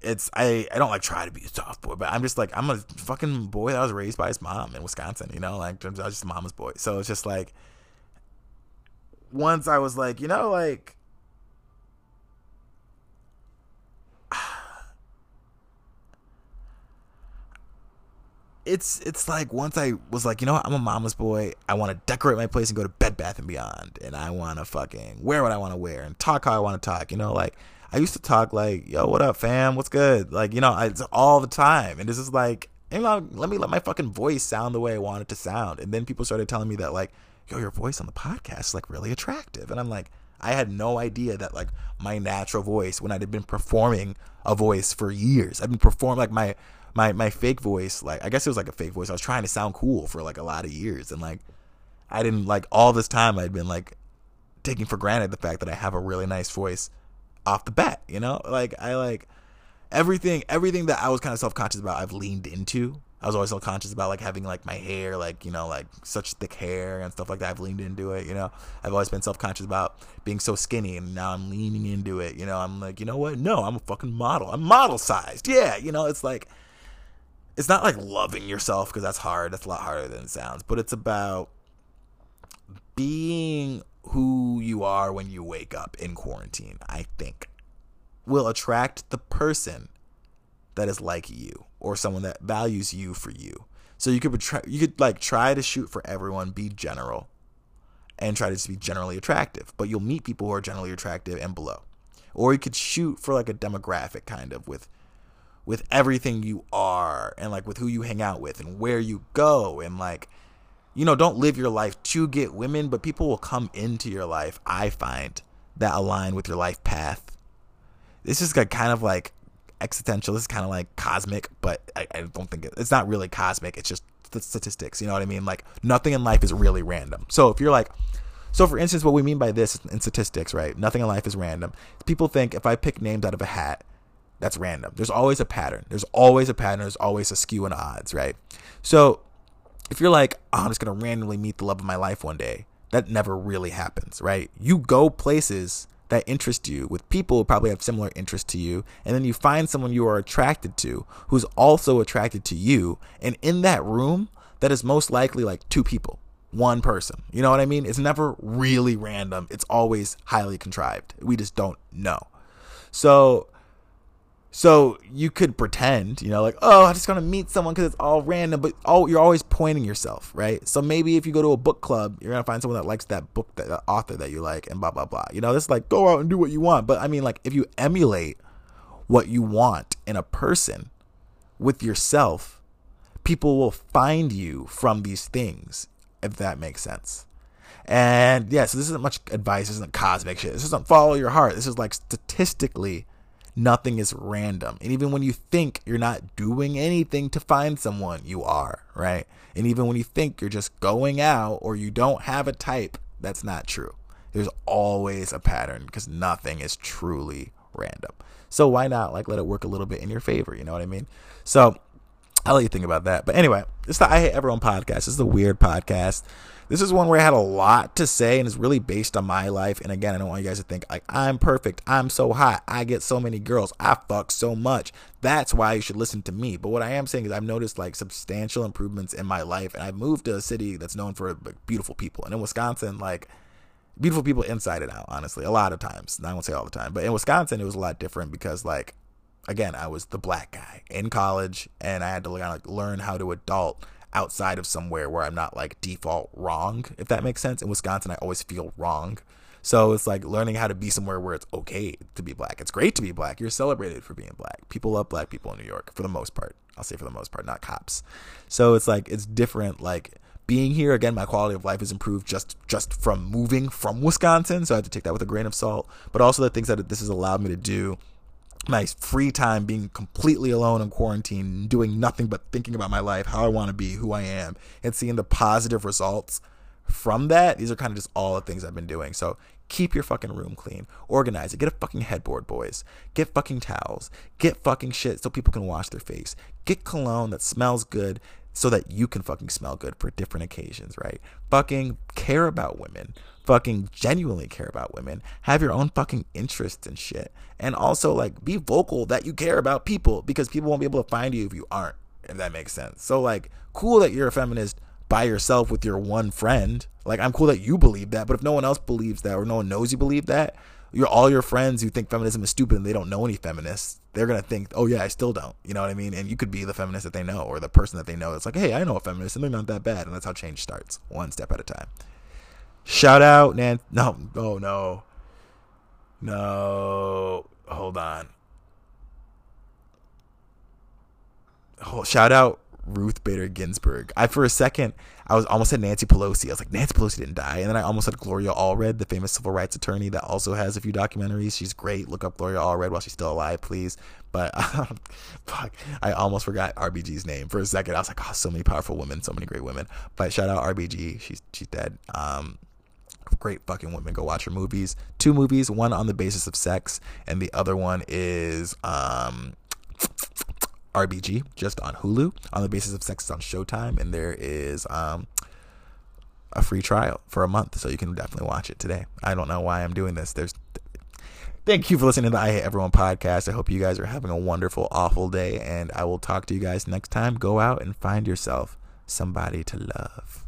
it's I I don't like try to be a soft boy, but I'm just like I'm a fucking boy that was raised by his mom in Wisconsin. You know, like I was just mama's boy. So it's just like once I was like, you know, like it's it's like once I was like, you know what, I'm a mama's boy. I want to decorate my place and go to Bed Bath and Beyond, and I want to fucking wear what I want to wear and talk how I want to talk. You know, like I used to talk like, yo, what up, fam? What's good? Like, you know, it's all the time, and this is like, you know, let me let my fucking voice sound the way I want it to sound. And then people started telling me that like, yo, your voice on the podcast is like really attractive, and I'm like. I had no idea that like my natural voice when I'd been performing a voice for years. I've been performing like my my my fake voice, like I guess it was like a fake voice. I was trying to sound cool for like a lot of years, and like I didn't like all this time I'd been like taking for granted the fact that I have a really nice voice off the bat. You know, like I like everything everything that I was kind of self conscious about. I've leaned into. I was always self conscious about like having like my hair, like you know, like such thick hair and stuff like that. I've leaned into it. You know, I've always been self conscious about being so skinny, and now I'm leaning into it. You know, I'm like, you know what? No, I'm a fucking model. I'm model sized. Yeah, you know, it's like it's not like loving yourself because that's hard. That's a lot harder than it sounds. But it's about being who you are when you wake up in quarantine. I think will attract the person that is like you or someone that values you for you. So you could try, you could like try to shoot for everyone, be general, and try to just be generally attractive. But you'll meet people who are generally attractive and below. Or you could shoot for like a demographic kind of with with everything you are and like with who you hang out with and where you go and like you know don't live your life to get women but people will come into your life i find that align with your life path. This is like kind of like existential. This is kind of like cosmic but i, I don't think it, it's not really cosmic. It's just the statistics you know what i mean? Like nothing in life is really random. So if you're like so for instance what we mean by this in statistics right? Nothing in life is random. People think if i pick names out of a hat that's random. There's always a pattern. There's always a pattern. There's always a skew in odds, right? So if you're like, oh, I'm just going to randomly meet the love of my life one day, that never really happens, right? You go places that interest you with people who probably have similar interests to you, and then you find someone you are attracted to who's also attracted to you. And in that room, that is most likely like two people, one person. You know what I mean? It's never really random, it's always highly contrived. We just don't know. So, so you could pretend, you know, like, oh, I'm just gonna meet someone because it's all random, but oh, you're always pointing yourself, right? So maybe if you go to a book club, you're gonna find someone that likes that book, that, author that you like, and blah blah blah. You know, this like go out and do what you want. But I mean, like, if you emulate what you want in a person with yourself, people will find you from these things, if that makes sense. And yeah, so this isn't much advice. This isn't cosmic shit. This isn't follow your heart. This is like statistically nothing is random. And even when you think you're not doing anything to find someone, you are, right? And even when you think you're just going out or you don't have a type, that's not true. There's always a pattern because nothing is truly random. So why not like let it work a little bit in your favor? You know what I mean? So I'll let you think about that. But anyway, it's the I Hate Everyone podcast. Is a weird podcast. This is one where I had a lot to say and it's really based on my life. And again, I don't want you guys to think like I'm perfect. I'm so hot. I get so many girls. I fuck so much. That's why you should listen to me. But what I am saying is I've noticed like substantial improvements in my life and I've moved to a city that's known for like, beautiful people. And in Wisconsin, like beautiful people inside and out, honestly, a lot of times. I won't say all the time, but in Wisconsin, it was a lot different because like, again, I was the black guy in college and I had to like learn how to adult outside of somewhere where I'm not like default wrong, if that makes sense. In Wisconsin, I always feel wrong. So it's like learning how to be somewhere where it's okay to be black. It's great to be black. You're celebrated for being black. People love black people in New York for the most part. I'll say for the most part, not cops. So it's like it's different like being here again my quality of life has improved just just from moving from Wisconsin, so I have to take that with a grain of salt, but also the things that this has allowed me to do my free time being completely alone in quarantine, doing nothing but thinking about my life, how I want to be, who I am, and seeing the positive results from that. These are kind of just all the things I've been doing. So keep your fucking room clean, organize it, get a fucking headboard, boys, get fucking towels, get fucking shit so people can wash their face, get cologne that smells good so that you can fucking smell good for different occasions, right? Fucking care about women fucking genuinely care about women, have your own fucking interests and shit. And also like be vocal that you care about people because people won't be able to find you if you aren't, if that makes sense. So like cool that you're a feminist by yourself with your one friend. Like I'm cool that you believe that, but if no one else believes that or no one knows you believe that, you're all your friends who think feminism is stupid and they don't know any feminists, they're gonna think, oh yeah, I still don't. You know what I mean? And you could be the feminist that they know or the person that they know. It's like, hey, I know a feminist and they're not that bad. And that's how change starts, one step at a time. Shout out, Nan. No, oh no, no. Hold on. Oh, shout out Ruth Bader Ginsburg. I for a second I was almost at Nancy Pelosi. I was like Nancy Pelosi didn't die, and then I almost had Gloria Allred, the famous civil rights attorney that also has a few documentaries. She's great. Look up Gloria Allred while she's still alive, please. But um, fuck, I almost forgot RBG's name for a second. I was like, oh, so many powerful women, so many great women. But shout out RBG. She's she's dead. Um, great fucking women. Go watch her movies. Two movies, one on the basis of sex, and the other one is um, RBG, just on Hulu. On the basis of sex is on Showtime, and there is um, a free trial for a month, so you can definitely watch it today. I don't know why I'm doing this. There's Thank you for listening to the I Hate Everyone podcast. I hope you guys are having a wonderful, awful day, and I will talk to you guys next time. Go out and find yourself somebody to love.